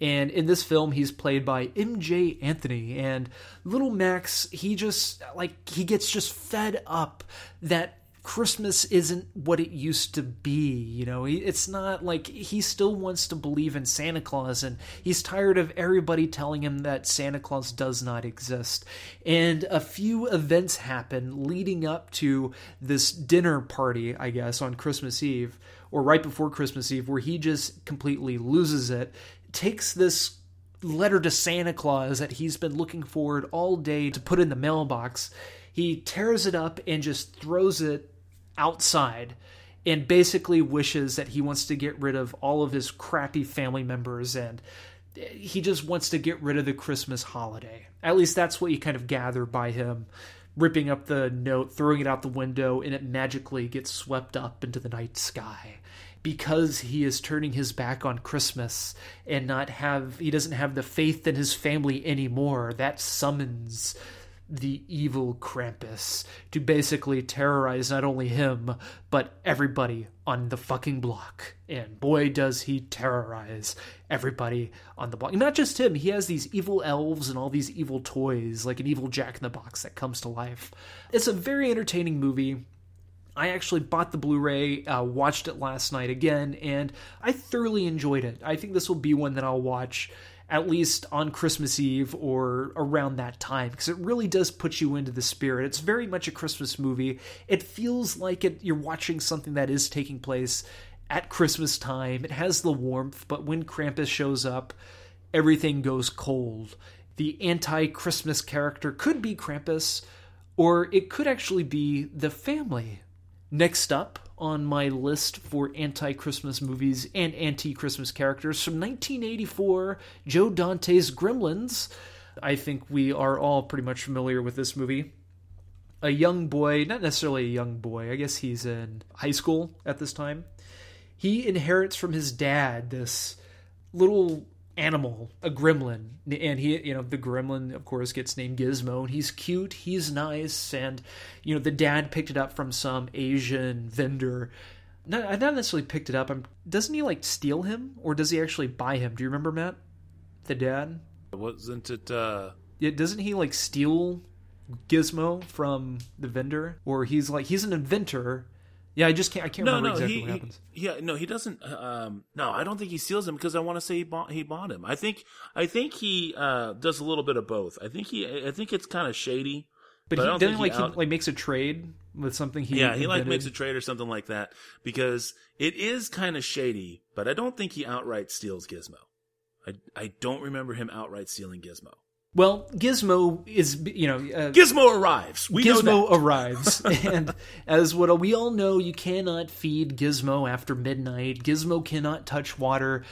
and in this film, he's played by Emjay Anthony. And little Max, he just, like, he gets just fed up that Christmas isn't what it used to be. You know, it's not like he still wants to believe in Santa Claus and he's tired of everybody telling him that Santa Claus does not exist. And a few events happen leading up to this dinner party, I guess, on Christmas Eve or right before Christmas Eve where he just completely loses it takes this letter to Santa Claus that he's been looking forward all day to put in the mailbox. He tears it up and just throws it outside and basically wishes that he wants to get rid of all of his crappy family members and he just wants to get rid of the Christmas holiday. At least that's what you kind of gather by him ripping up the note, throwing it out the window, and it magically gets swept up into the night sky because he is turning his back on Christmas and not have he doesn't have the faith in his family anymore. That summons the evil Krampus to basically terrorize not only him, but everybody on the fucking block. And boy, does he terrorize everybody on the block. Not just him, he has these evil elves and all these evil toys, like an evil Jack in the Box that comes to life. It's a very entertaining movie. I actually bought the Blu-ray, uh, watched it last night again, and I thoroughly enjoyed it. I think this will be one that I'll watch at least on Christmas Eve or around that time because it really does put you into the spirit. It's very much a Christmas movie. It feels like it you're watching something that is taking place at Christmas time. It has the warmth, but when Krampus shows up, everything goes cold. The anti-Christmas character could be Krampus or it could actually be the family Next up on my list for anti Christmas movies and anti Christmas characters from 1984, Joe Dante's Gremlins. I think we are all pretty much familiar with this movie. A young boy, not necessarily a young boy, I guess he's in high school at this time. He inherits from his dad this little animal, a gremlin, and he, you know, the gremlin, of course, gets named Gizmo, and he's cute, he's nice, and you know, the dad picked it up from some Asian vendor. Not, not necessarily picked it up. I'm, doesn't he like steal him, or does he actually buy him? Do you remember Matt, the dad? Wasn't it? uh Yeah, doesn't he like steal Gizmo from the vendor, or he's like he's an inventor yeah, I just can't. I can't no, remember no, exactly he, what happens. He, yeah, no, he doesn't. Um, no, I don't think he steals him because I want to say he bought he bought him. I think I think he uh, does a little bit of both. I think he I think it's kind of shady. But, but he doesn't like he, out... he, like makes a trade with something he yeah invented. he like makes a trade or something like that because it is kind of shady. But I don't think he outright steals Gizmo. I I don't remember him outright stealing Gizmo. Well, Gizmo is, you know, uh, Gizmo arrives. We Gizmo arrives, and as what we all know, you cannot feed Gizmo after midnight. Gizmo cannot touch water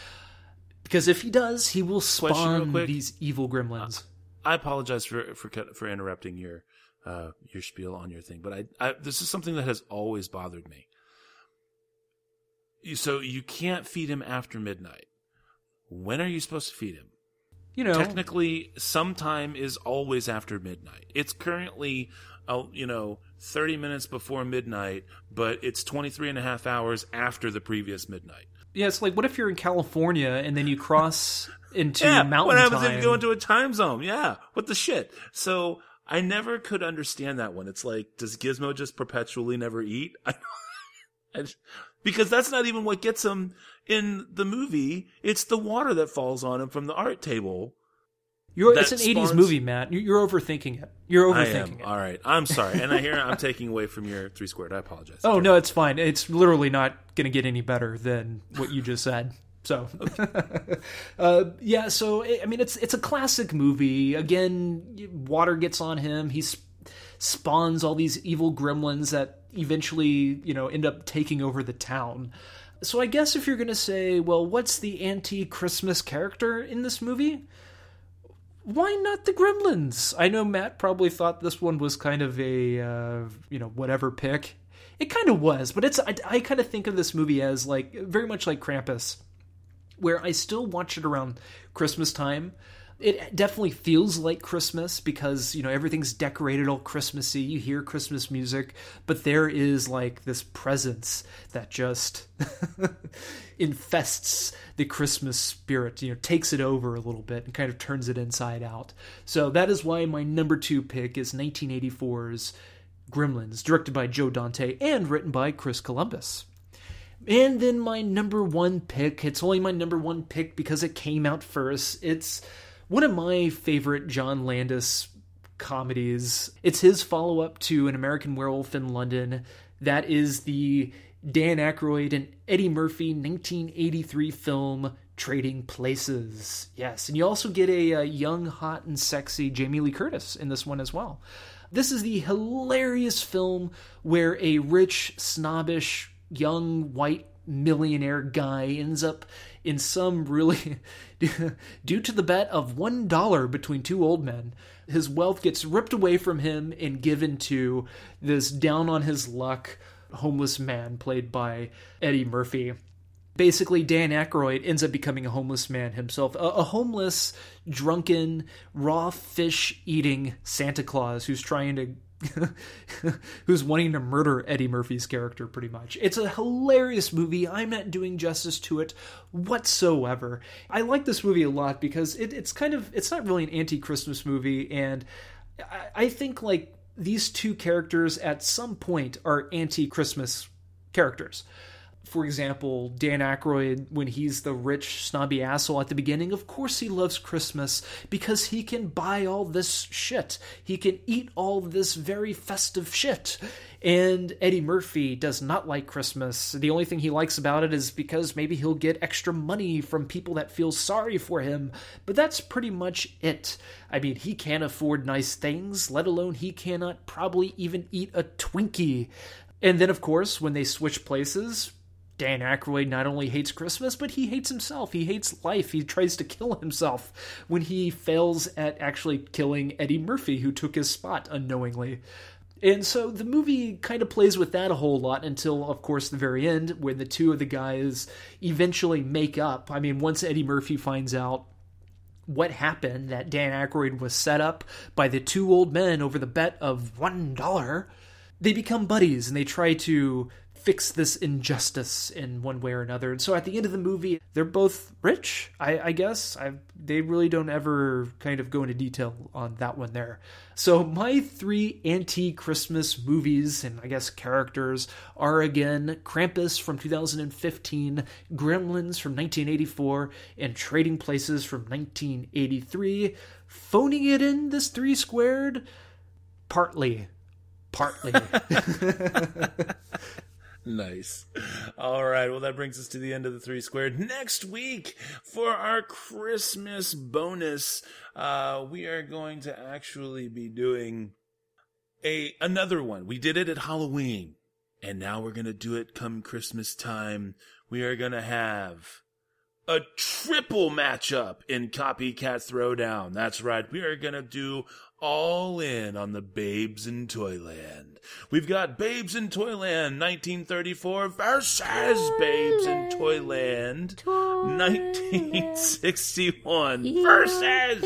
because if he does, he will spawn these evil gremlins. Uh, I apologize for for for interrupting your uh, your spiel on your thing, but I, I this is something that has always bothered me. So you can't feed him after midnight. When are you supposed to feed him? You know. Technically sometime is always after midnight. It's currently uh, you know 30 minutes before midnight but it's 23 and a half hours after the previous midnight. Yeah it's like what if you're in california and then you cross into yeah, mountain what happens time? if you go into a time zone? Yeah what the shit? So i never could understand that one. It's like does gizmo just perpetually never eat because that's not even what gets him in the movie. It's the water that falls on him from the art table. You're, it's an 80s movie, Matt. You- You're overthinking it. You're I overthinking am. it. All right. I'm sorry. And I hear I'm taking away from your three squared. I apologize. Oh no, it's fine. It's literally not going to get any better than what you just said. So, uh, yeah. So I mean, it's it's a classic movie. Again, water gets on him. He sp- spawns all these evil gremlins that eventually, you know, end up taking over the town. So I guess if you're going to say, well, what's the anti-Christmas character in this movie? why not the Gremlins? I know Matt probably thought this one was kind of a uh, you know whatever pick. It kind of was, but it's I, I kind of think of this movie as like very much like Krampus, where I still watch it around Christmas time. It definitely feels like Christmas because you know everything's decorated all Christmassy. You hear Christmas music, but there is like this presence that just infests the Christmas spirit. You know, takes it over a little bit and kind of turns it inside out. So that is why my number two pick is 1984's Gremlins, directed by Joe Dante and written by Chris Columbus. And then my number one pick, it's only my number one pick because it came out first. It's one of my favorite John Landis comedies. It's his follow up to An American Werewolf in London. That is the Dan Aykroyd and Eddie Murphy 1983 film Trading Places. Yes, and you also get a, uh young, hot, and sexy Jamie Lee Curtis in this one as well. This is the hilarious film where a rich, snobbish, young, white millionaire guy ends up in some really due to the bet of one dollar between two old men his wealth gets ripped away from him and given to this down on his luck homeless man played by eddie murphy basically Dan Aykroyd ends up becoming a homeless man himself, a, a homeless, drunken, raw fish eating Santa Claus who's trying to. who's wanting to murder Eddie Murphy's character pretty much. It's a hilarious movie. I'm not doing justice to it whatsoever. I like this movie a lot because it, it's kind of it's not really an anti-Christmas movie and I, I think like these two characters at some point are anti-Christmas characters for example, Dan Aykroyd, when he's the rich, snobby asshole at the beginning, of course he loves Christmas because he can buy all this shit. He can eat all this very festive shit. And Eddie Murphy does not like Christmas. The only thing he likes about it is because maybe he'll get extra money from people that feel sorry for him. But that's pretty much it. I mean, he can't afford nice things, let alone he cannot probably even eat a Twinkie. And then, of course, when they switch places, Dan Aykroyd not only hates Christmas, but he hates himself. He hates life. He tries to kill himself when he fails at actually killing Eddie Murphy, who took his spot unknowingly. And so the movie kind of plays with that a whole lot until, of course, the very end, when the two of the guys eventually make up. I mean, once Eddie Murphy finds out what happened, that Dan Aykroyd was set up by the two old men over the bet of one dollar, they become buddies and they try to fix this injustice in one way or another. And so at the end of the movie, they're both rich, I, I guess. I, they really don't ever kind of go into detail on that one there. So my three anti-Christmas movies and I guess characters are again Krampus from 2015, Gremlins from 1984, and Trading Places from 1983. Phoning it in this three squared, partly partly. Nice. All right. Well, that brings us to the end of the three squared. Next week for our Christmas bonus, uh, we are going to actually be doing a another one. We did it at Halloween, and now we're gonna do it come Christmas time. We are gonna have a triple matchup in Copycat Throwdown. That's right. We are gonna do all in on the Babes in Toyland. We've got Babes in Toyland 1934 versus Babes in Toyland 1961 versus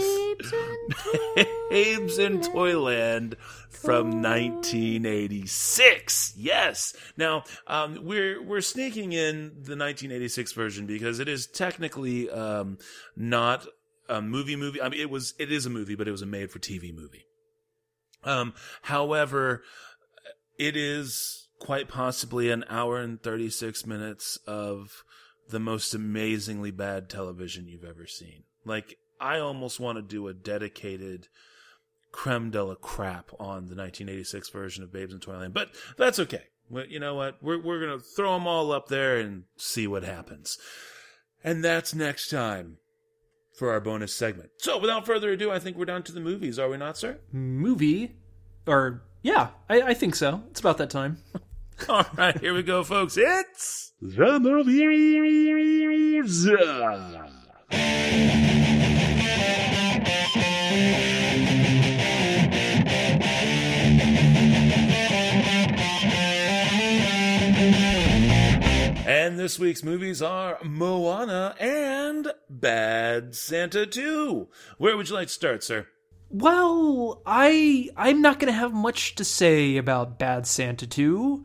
Babes in Toyland from 1986. Yes. Now, um, we're we're sneaking in the 1986 version because it is technically um, not a movie movie. I mean, it was it is a movie, but it was a made for TV movie. Um, however, it is quite possibly an hour and 36 minutes of the most amazingly bad television you've ever seen. Like I almost want to do a dedicated creme de la crap on the 1986 version of Babes in Toyland, but that's okay. You know what? We're we're gonna throw them all up there and see what happens, and that's next time for our bonus segment. So, without further ado, I think we're down to the movies, are we not, sir? Movie, or yeah, I, I think so. It's about that time. All right, here we go, folks. It's the movies. This week's movies are Moana and Bad Santa 2. Where would you like to start, sir? Well, I I'm not gonna have much to say about Bad Santa 2.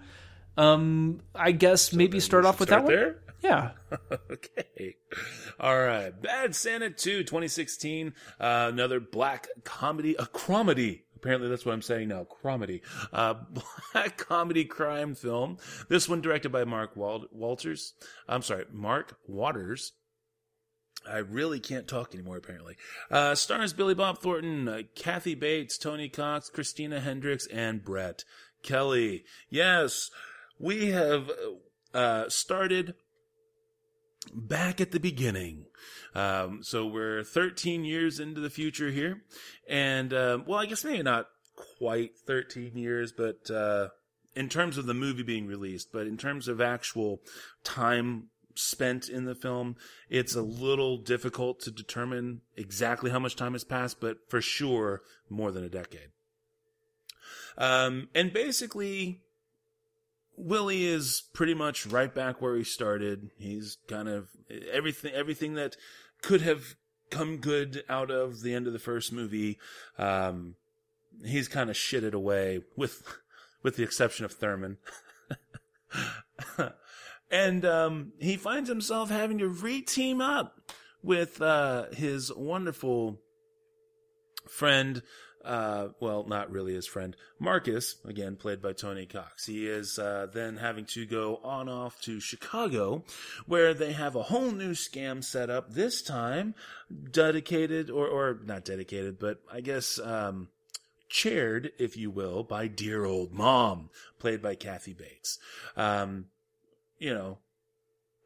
Um, I guess maybe start off with Start that one. there? Yeah. okay. All right. Bad Santa 2, 2016. Uh, another black comedy, a cromedy. Apparently that's what I'm saying now. Cromedy. Uh, black comedy crime film. This one directed by Mark Wal- Walters. I'm sorry, Mark Waters. I really can't talk anymore, apparently. Uh, stars Billy Bob Thornton, uh, Kathy Bates, Tony Cox, Christina Hendricks, and Brett Kelly. Yes, we have uh, started back at the beginning. Um, so we're 13 years into the future here. And, uh, well, I guess maybe not quite 13 years, but, uh, in terms of the movie being released, but in terms of actual time spent in the film, it's a little difficult to determine exactly how much time has passed, but for sure more than a decade. Um, and basically, Willie is pretty much right back where he started. He's kind of everything, everything that could have come good out of the end of the first movie. Um, he's kind of shitted away with, with the exception of Thurman. and, um, he finds himself having to re-team up with, uh, his wonderful friend, uh, well, not really his friend, Marcus, again, played by Tony Cox. He is, uh, then having to go on off to Chicago, where they have a whole new scam set up, this time dedicated, or, or not dedicated, but I guess, um, chaired, if you will, by dear old mom, played by Kathy Bates. Um, you know,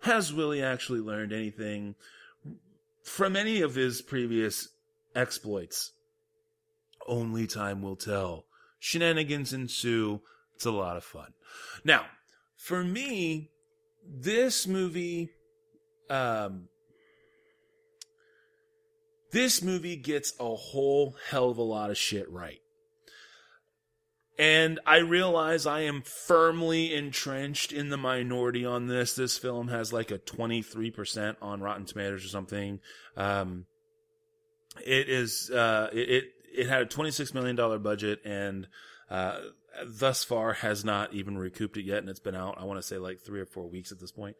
has Willie actually learned anything from any of his previous exploits? Only time will tell. Shenanigans ensue. It's a lot of fun. Now, for me, this movie, um, this movie gets a whole hell of a lot of shit right. And I realize I am firmly entrenched in the minority on this. This film has like a 23% on Rotten Tomatoes or something. Um, it is, uh, it, it, had a $26 million budget and, uh, thus far has not even recouped it yet. And it's been out, I want to say like three or four weeks at this point.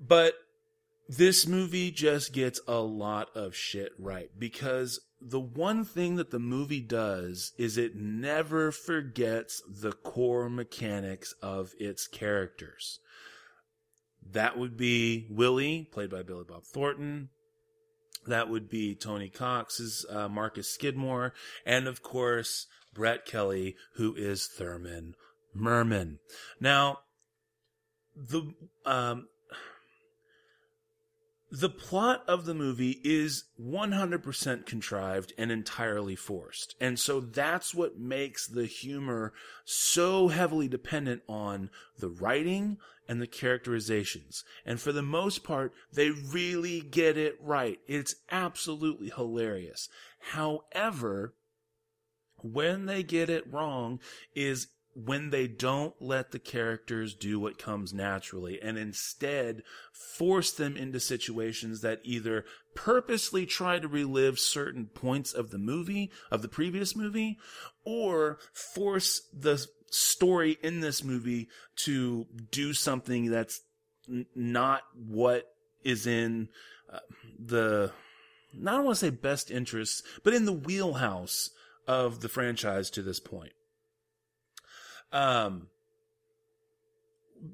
But this movie just gets a lot of shit right because the one thing that the movie does is it never forgets the core mechanics of its characters. That would be Willie, played by Billy Bob Thornton. That would be Tony Cox's uh, Marcus Skidmore, and of course Brett Kelly, who is Thurman Merman. Now, the um, the plot of the movie is 100% contrived and entirely forced. And so that's what makes the humor so heavily dependent on the writing and the characterizations. And for the most part, they really get it right. It's absolutely hilarious. However, when they get it wrong is when they don't let the characters do what comes naturally and instead force them into situations that either purposely try to relive certain points of the movie, of the previous movie, or force the story in this movie to do something that's n- not what is in uh, the, I don't want to say best interests, but in the wheelhouse of the franchise to this point. Um,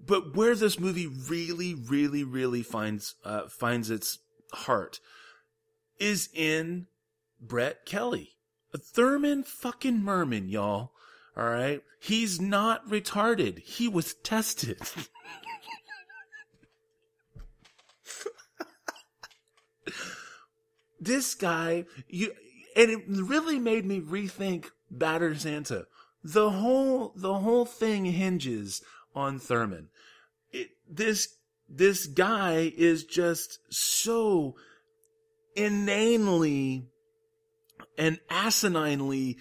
but where this movie really, really, really finds uh, finds its heart is in Brett Kelly. A Thurman fucking Merman, y'all. All right. He's not retarded. He was tested. this guy, you, and it really made me rethink Bad Santa. The whole, the whole thing hinges on Thurman. It, this, this guy is just so inanely and asininely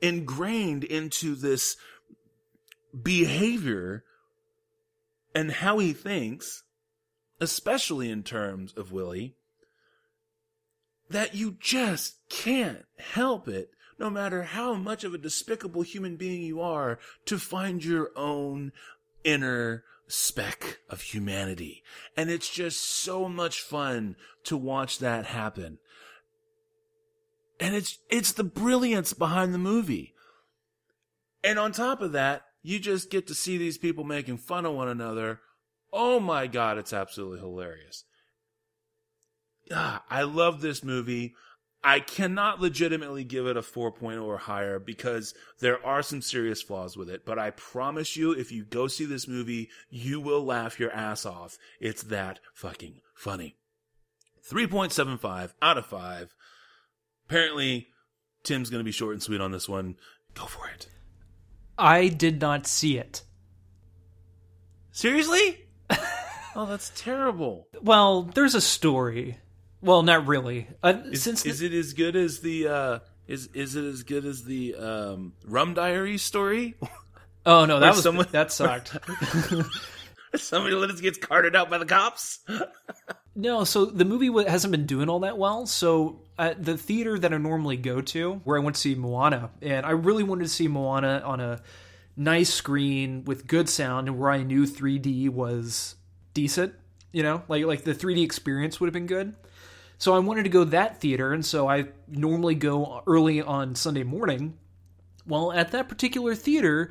ingrained into this behavior and how he thinks, especially in terms of Willie, that you just can't help it, no matter how much of a despicable human being you are, to find your own inner speck of humanity. And it's just so much fun to watch that happen. And it's, it's the brilliance behind the movie. And on top of that, you just get to see these people making fun of one another. Oh my God, it's absolutely hilarious. Ah, I love this movie. I cannot legitimately give it a 4.0 or higher because there are some serious flaws with it. But I promise you, if you go see this movie, you will laugh your ass off. It's that fucking funny. 3.75 out of 5. Apparently, Tim's going to be short and sweet on this one. Go for it. I did not see it. Seriously? oh, that's terrible. Well, there's a story. Well, not really. Uh, Is, since is it as good as the uh is is it as good as the um Rum Diary story? oh no, that was someone- that sucked. Somebody let us gets carted out by the cops. No, so the movie hasn't been doing all that well. So at the theater that I normally go to, where I went to see Moana, and I really wanted to see Moana on a nice screen with good sound, and where I knew 3D was decent. You know, like like the 3D experience would have been good. So I wanted to go that theater, and so I normally go early on Sunday morning. Well, at that particular theater,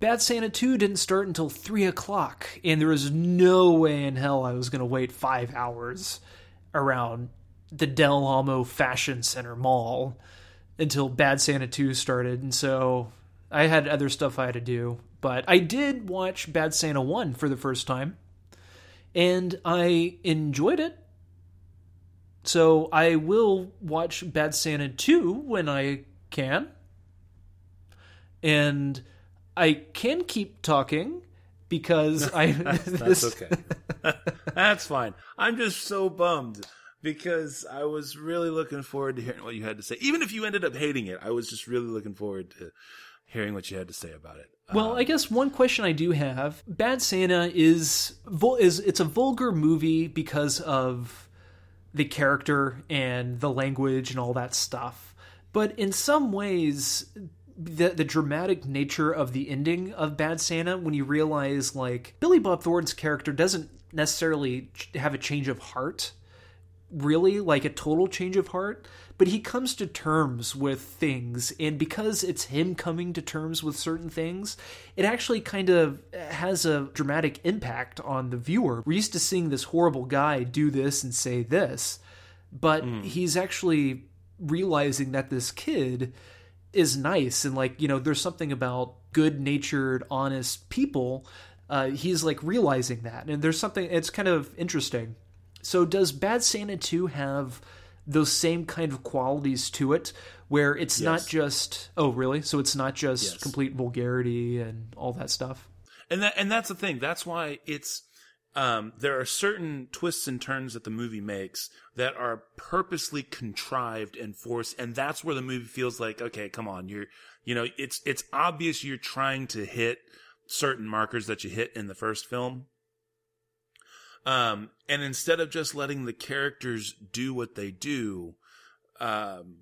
Bad Santa 2 didn't start until 3 o'clock, and there was no way in hell I was going to wait five hours around the Del Amo Fashion Center Mall until Bad Santa 2 started, and so I had other stuff I had to do. But I did watch Bad Santa 1 for the first time, and I enjoyed it. So I will watch Bad Santa 2 when I can. And I can keep talking because I That's this- okay. That's fine. I'm just so bummed because I was really looking forward to hearing what you had to say. Even if you ended up hating it, I was just really looking forward to hearing what you had to say about it. Well, I um, guess one question I do have: Bad Santa is is it's a vulgar movie because of the character and the language and all that stuff. But in some ways, the the dramatic nature of the ending of Bad Santa, when you realize like Billy Bob Thornton's character doesn't necessarily have a change of heart, really like a total change of heart but he comes to terms with things. And because it's him coming to terms with certain things it actually kind of has a dramatic impact on the viewer. We're used to seeing this horrible guy do this and say this but he's actually realizing that this kid is nice. And like you know there's something about good natured honest people uh, he's like realizing that. And there's something it's kind of interesting so does Bad Santa 2 have those same kind of qualities to it where it's not just oh really? So it's not just Yes. complete vulgarity and all that stuff. and that and that's the thing. That's why it's um, there are certain twists and turns that the movie makes that are purposely contrived and forced, and that's where the movie feels like, okay, come on, you're, you know, it's it's obvious you're trying to hit certain markers that you hit in the first film. Um, and instead of just letting the characters do what they do, um,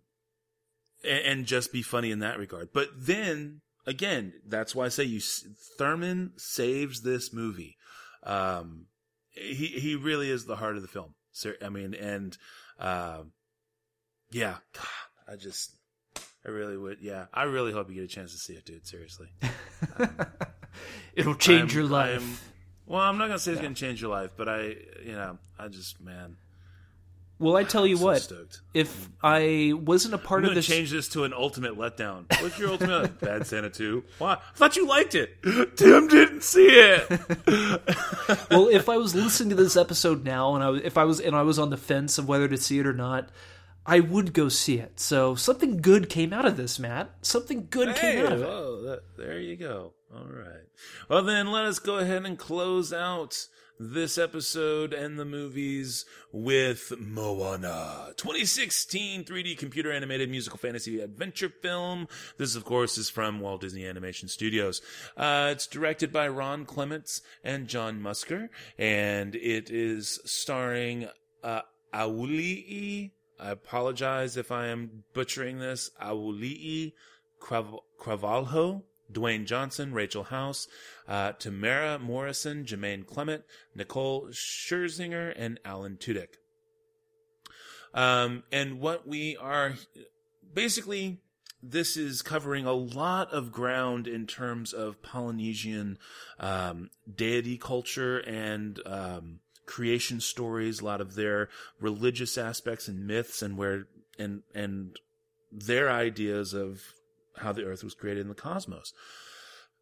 and, and just be funny in that regard, but then again, that's why I say you Thurman saves this movie. Um, he he really is the heart of the film. Ser- I mean, and um, yeah, God, I just I really would. Yeah, I really hope you get a chance to see it, dude. Seriously, It'll change I'm- your life. Well, I'm not gonna say it's gonna change your life, but I, you know, I just man, Well, I tell you so what, stoked. if I wasn't a part of this, change this to an ultimate letdown. What's your ultimate? Bad Santa 2. Why? I thought you liked it. Tim didn't see it. well, if I was listening to this episode now, and I was, if I was, and I was on the fence of whether to see it or not, I would go see it. So something good came out of this, Matt. Something good Hey, came out of it. that, there you go. All right. Well, then let us go ahead and close out this episode and the movies with Moana, 2016 3D computer animated musical fantasy adventure film. This, of course, is from Walt Disney Animation Studios. Uh, it's directed by Ron Clements and John Musker, and it is starring uh, Auli'i. I apologize if I am butchering this. Auli'i Crav- Cravalho, Dwayne Johnson, Rachel House, uh, Temuera Morrison, Jermaine Clement, Nicole Scherzinger, and Alan Tudyk. Um, and what we are basically, this is covering a lot of ground in terms of Polynesian um, deity culture and um, creation stories. A lot of their religious aspects and myths, and where and and their ideas of how the Earth was created in the cosmos.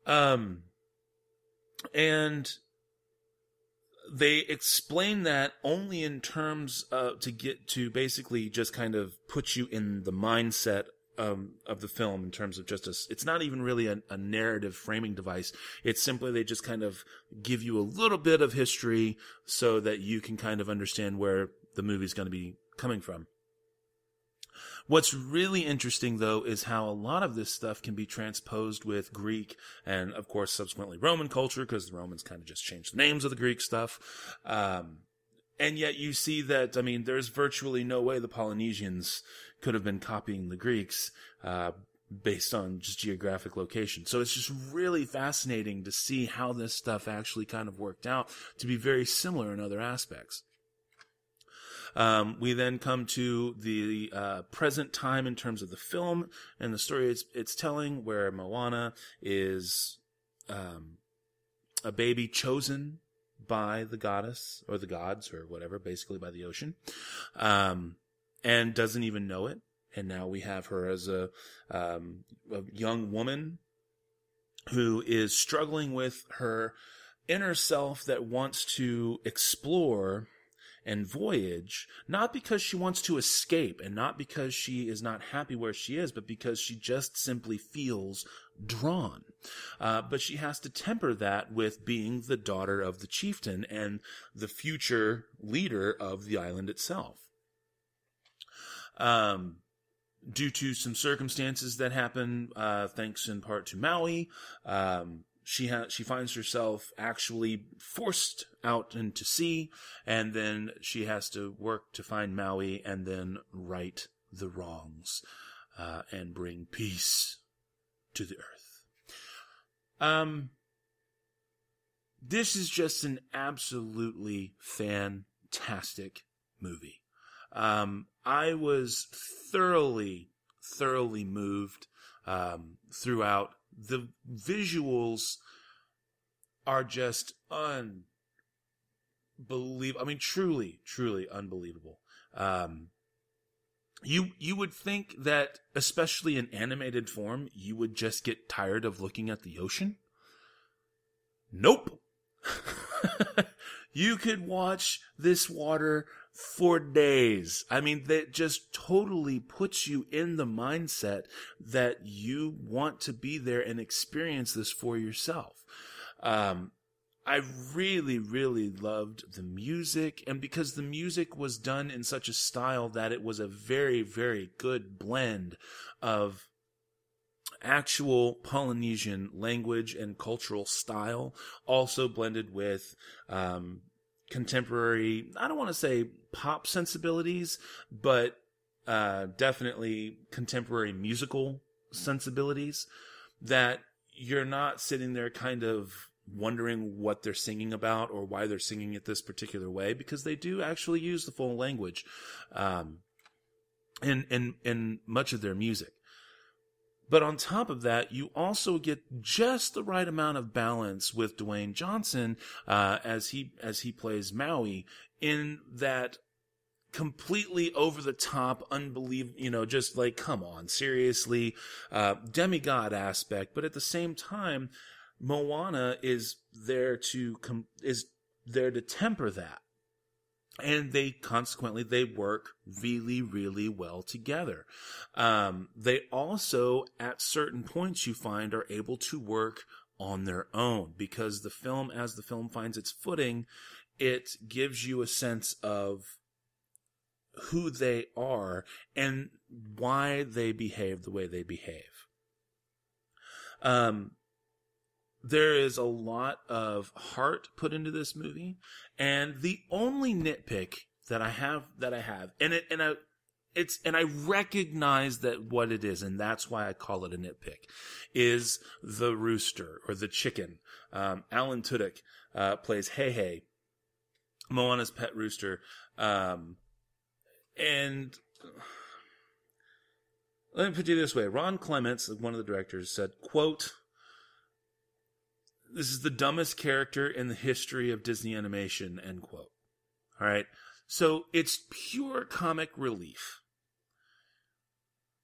Um, and they explain that only in terms uh, to get to basically just kind of put you in the mindset um, of the film in terms of just a, it's not even really a, a narrative framing device. It's simply they just kind of give you a little bit of history so that you can kind of understand where the movie's going to be coming from. What's really interesting, though, is how a lot of this stuff can be transposed with Greek and, of course, subsequently Roman culture, because the Romans kind of just changed the names of the Greek stuff. Um, and yet you see that, I mean, there's virtually no way the Polynesians could have been copying the Greeks, uh, based on just geographic location. So it's just really fascinating to see how this stuff actually kind of worked out to be very similar in other aspects. Um, we then come to the uh, present time in terms of the film and the story it's, it's telling, where Moana is um, a baby chosen by the goddess or the gods or whatever, basically by the ocean, um, and doesn't even know it. And now we have her as a, um, a young woman who is struggling with her inner self that wants to explore and voyage, not because she wants to escape and not because she is not happy where she is, but because she just simply feels drawn. Uh, but she has to temper that with being the daughter of the chieftain and the future leader of the island itself. Um, due to some circumstances that happen, uh, thanks in part to Maui, um, she ha- she finds herself actually forced out into sea, and then she has to work to find Maui and then right the wrongs uh, and bring peace to the earth. Um, this is just an absolutely fantastic movie. Um, I was thoroughly, thoroughly moved um, throughout the visuals are just unbelievable. I mean, truly, truly unbelievable. Um, you you would think that, especially in animated form, you would just get tired of looking at the ocean. Nope. you could watch this water for days. I mean, that just totally puts you in the mindset that you want to be there and experience this for yourself. Um, I really, really loved the music, and because the music was done in such a style that it was a very, very good blend of actual Polynesian language and cultural style, also blended with um, contemporary, I don't want to say pop sensibilities, but uh, definitely contemporary musical sensibilities that you're not sitting there kind of wondering what they're singing about or why they're singing it this particular way because they do actually use the full language um, in, in, in much of their music. But on top of that, you also get just the right amount of balance with Dwayne Johnson uh, as he as he plays Maui, in that completely over the top, unbelievable, you know, just like, come on, seriously, uh, demigod aspect. But at the same time, Moana is there to, com- is there to temper that. And they consequently, they work really, really well together. Um, they also, at certain points you find, are able to work on their own because the film, as the film finds its footing, it gives you a sense of who they are and why they behave the way they behave. Um, there is a lot of heart put into this movie, and the only nitpick that I have that I have, and it and I it's and I recognize that what it is, and that's why I call it a nitpick, is the rooster or the chicken. Um, Alan Tudyk uh, plays Hey Moana's pet rooster, um, and let me put you this way: Ron Clements, one of the directors, said, "quote." This is the dumbest character in the history of Disney animation, end quote. All right. So it's pure comic relief.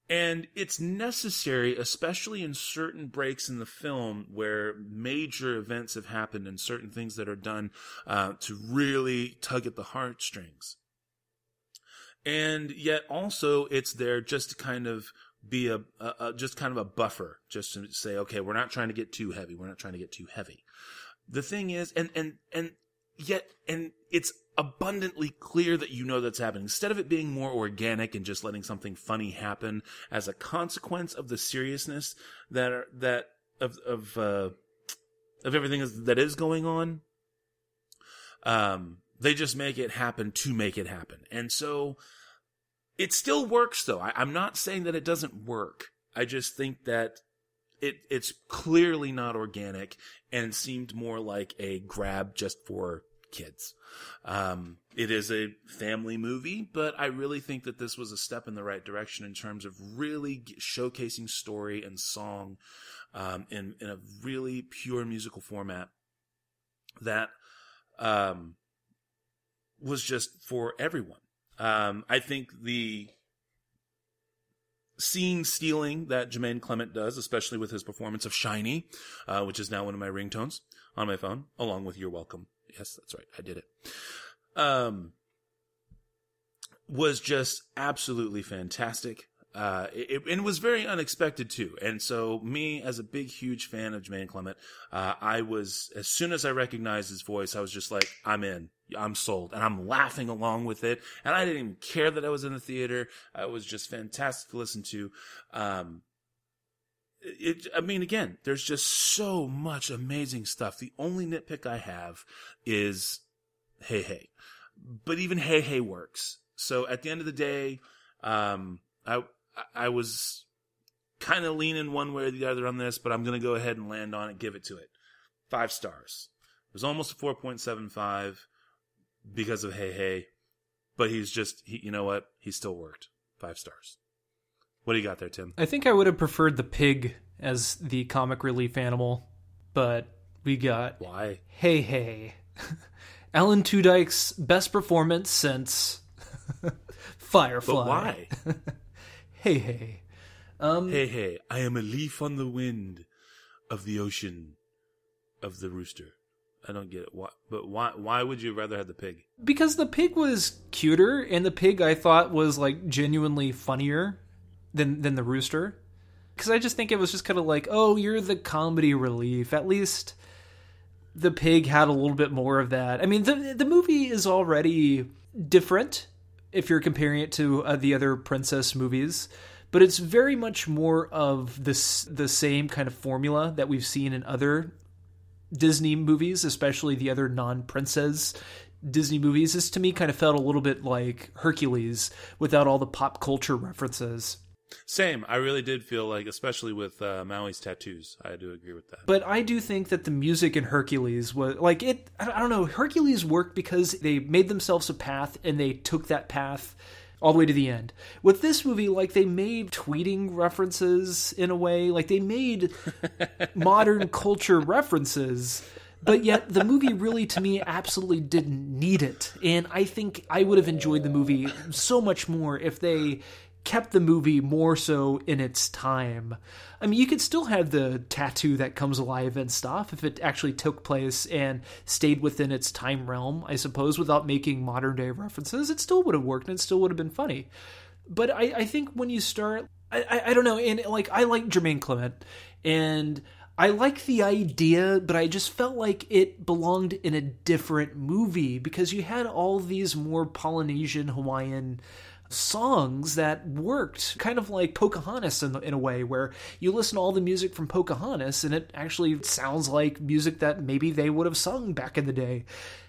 And it's necessary, especially in certain breaks in the film where major events have happened and certain things that are done uh, to really tug at the heartstrings. And yet also it's there just to kind of be a, a, a, just kind of a buffer, just to say, okay, we're not trying to get too heavy. We're not trying to get too heavy. The thing is, and and and yet, and it's abundantly clear that you know that's happening. Instead of it being more organic and just letting something funny happen as a consequence of the seriousness that are, that of of uh, of everything is, that is going on, um, they just make it happen to make it happen, and so it still works though. I, I'm not saying that it doesn't work. I just think that it it's clearly not organic and seemed more like a grab just for kids. Um, it is a family movie, but I really think that this was a step in the right direction in terms of really showcasing story and song um, in in a really pure musical format that um, was just for everyone. Um, I think the scene stealing that Jermaine Clement does, especially with his performance of Shiny, uh, which is now one of my ringtones on my phone, along with You're Welcome. Yes, that's right. I did it. Um, was just absolutely fantastic. Uh, it, it, was very unexpected too. And so me, as a big, huge fan of Jermaine Clement, uh, I was, as soon as I recognized his voice, I was just like, I'm in. I'm sold. And I'm laughing along with it. And I didn't even care that I was in the theater. It was just fantastic to listen to. Um, it, I mean, again, there's just so much amazing stuff. The only nitpick I have is hey, hey, But even hey, hey works. So at the end of the day, um, I, I was kind of leaning one way or the other on this, but I'm going to go ahead and land on it, give it to it. Five stars. It was almost a 4.75 because of Heihei, but he's just, he, you know what? He still worked. Five stars. What do you got there, Tim? I think I would have preferred the pig as the comic relief animal, but we got why? Heihei. Alan Tudyk's best performance since Firefly. But why? Heihei. Um, hey! I am a leaf on the wind of the ocean of the rooster. I don't get it. Why, but why? Why would you rather have the pig? Because the pig was cuter, and the pig I thought was like genuinely funnier than than the rooster. Because I just think it was just kind of like, oh, you're the comedy relief. At least the pig had a little bit more of that. I mean, the the movie is already different if you're comparing it to uh, the other princess movies but it's very much more of this the same kind of formula that we've seen in other Disney movies, especially the other non-princess Disney movies. This to me kind of felt a little bit like Hercules without all the pop culture references. Same. I really did feel like, especially with uh, Maui's tattoos, I do agree with that. But I do think that the music in Hercules was like it. I don't know. Hercules worked because they made themselves a path and they took that path all the way to the end. With this movie, like they made tweeting references in a way, like they made modern culture references but yet the movie really to me absolutely didn't need it and i think i would have enjoyed the movie so much more if they kept the movie more so in its time. I mean you could still have the tattoo that comes alive and stuff if it actually took place and stayed within its time realm i suppose without making modern day references. It still would have worked and it still would have been funny. But I, I think when you start I, I, I don't know and like i like jermaine clement and I like the idea, but I just felt like it belonged in a different movie because you had all these more Polynesian Hawaiian songs that worked kind of like Pocahontas in, in a way where you listen to all the music from Pocahontas and it actually sounds like music that maybe they would have sung back in the day.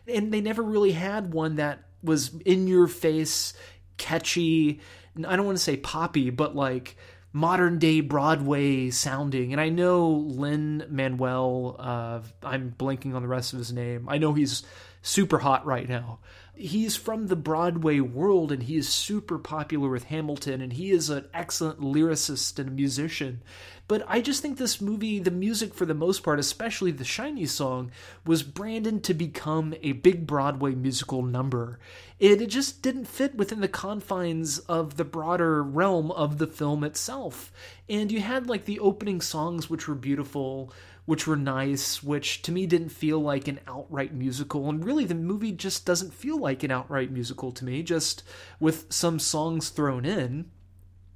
And they never really had one that was in your face, catchy. I don't want to say poppy, but like modern day Broadway sounding. And I know Lin Manuel, uh, I'm blanking on the rest of his name. I know he's super hot right now. He's from the Broadway world and he is super popular with Hamilton and he is an excellent lyricist and a musician. But I just think this movie, the music for the most part, especially the Shiny song, was branded to become a big Broadway musical number. It, it just didn't fit within the confines of the broader realm of the film itself. And you had like the opening songs, which were beautiful, which were nice, which to me didn't feel like an outright musical. And really, the movie just doesn't feel like an outright musical to me, just with some songs thrown in.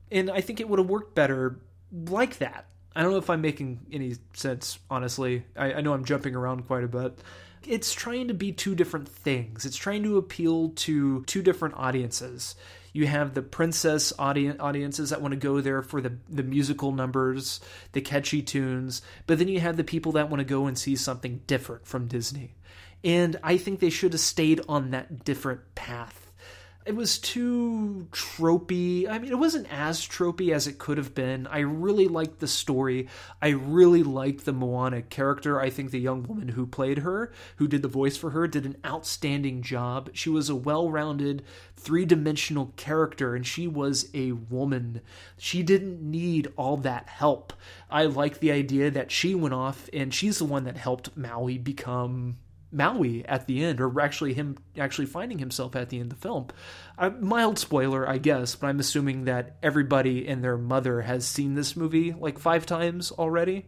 And I think it would have worked better like that. I don't know if I'm making any sense, honestly. I, I know I'm jumping around quite a bit. It's trying to be two different things. It's trying to appeal to two different audiences. You have the princess audience, audiences that want to go there for the, the musical numbers, the catchy tunes, but then you have the people that want to go and see something different from Disney. And I think they should have stayed on that different path it was too tropey. I mean, it wasn't as tropey as it could have been. I really liked the story. I really liked the Moana character. I think the young woman who played her, who did the voice for her, did an outstanding job. She was a well rounded, three dimensional character, and she was a woman. She didn't need all that help. I like the idea that she went off and she's the one that helped Maui become Maui at the end, or actually him actually finding himself at the end of the film. A mild spoiler, I guess, but I'm assuming that everybody and their mother has seen this movie like five times already,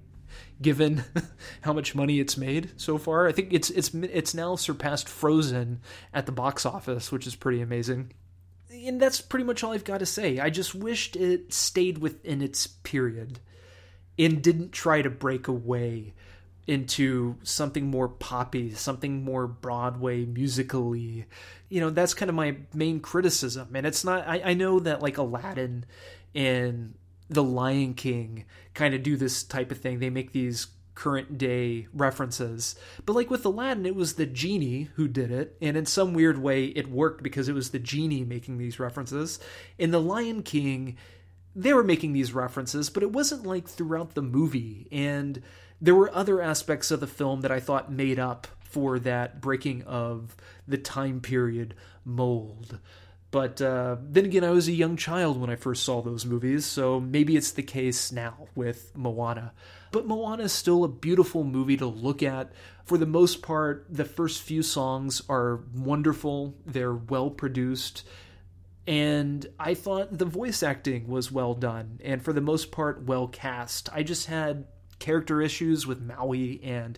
given how much money it's made so far. I think it's it's it's now surpassed Frozen at the box office, which is pretty amazing. And that's pretty much all I've got to say. I just wished it stayed within its period and didn't try to break away into something more poppy, something more Broadway musically. You know, that's kind of my main criticism. And it's not, I, I know that like Aladdin and The Lion King kind of do this type of thing. They make these current day references. But like with Aladdin, it was the genie who did it. And in some weird way, it worked because it was the genie making these references. In The Lion King, they were making these references, but it wasn't like throughout the movie. And there were other aspects of the film that I thought made up for that breaking of the time period mold. But uh, then again, I was a young child when I first saw those movies, so maybe it's the case now with Moana. But Moana is still a beautiful movie to look at. For the most part, the first few songs are wonderful, they're well produced, and I thought the voice acting was well done, and for the most part, well cast. I just had character issues with Maui and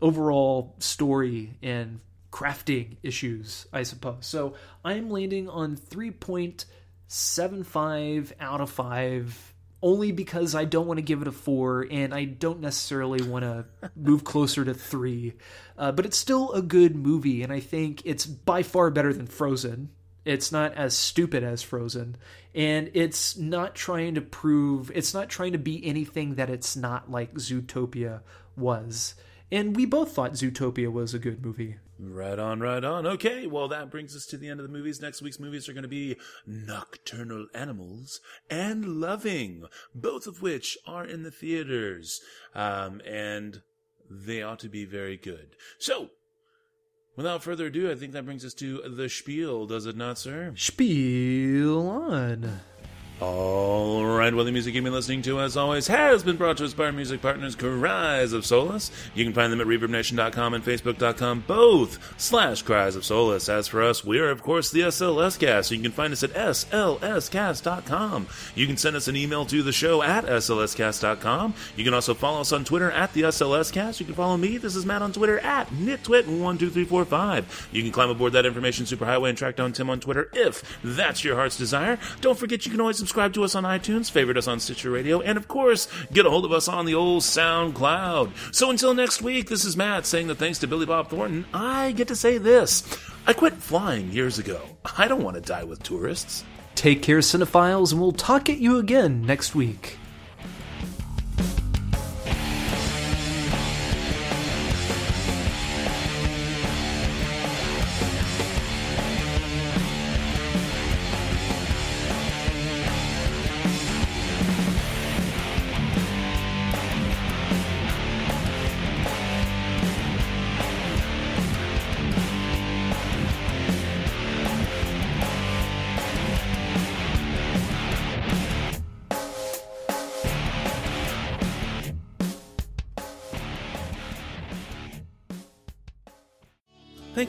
overall story and crafting issues, I suppose. So I'm landing on 3.75 out of 5 only because I don't want to give it a 4 and I don't necessarily want to move closer to 3. Uh, but it's still a good movie and I think it's by far better than Frozen. It's not as stupid as Frozen and it's not trying to prove it's not trying to be anything that it's not like Zootopia was. And we both thought Zootopia was a good movie. Right on, right on. Okay, well, that brings us to the end of the movies. Next week's movies are going to be Nocturnal Animals and Loving, both of which are in the theaters. Um, and they ought to be very good. So, Without further ado, I think that brings us to the spiel, does it not, sir? Spiel on. All right, well, the music you've been listening to, as always, has been brought to us by our music partners, Cries of Solace. You can find them at ReverbNation.com and Facebook.com, both slash Cries of Solace. As for us, we are, of course, the SLS Cast, so you can find us at SLScast.com. You can send us an email to the show at SLScast.com. You can also follow us on Twitter at the SLS Cast. You can follow me, this is Matt, on Twitter at NitTwit12345. You can climb aboard that information superhighway and track down Tim on Twitter if that's your heart's desire. Don't forget, you can always subscribe to us on iTunes, favorite us on Stitcher Radio, and of course, get a hold of us on the old SoundCloud. So until next week, this is Matt saying that thanks to Billy Bob Thornton, I get to say this. I quit flying years ago. I don't want to die with tourists. Take care, cinephiles, and we'll talk at you again next week.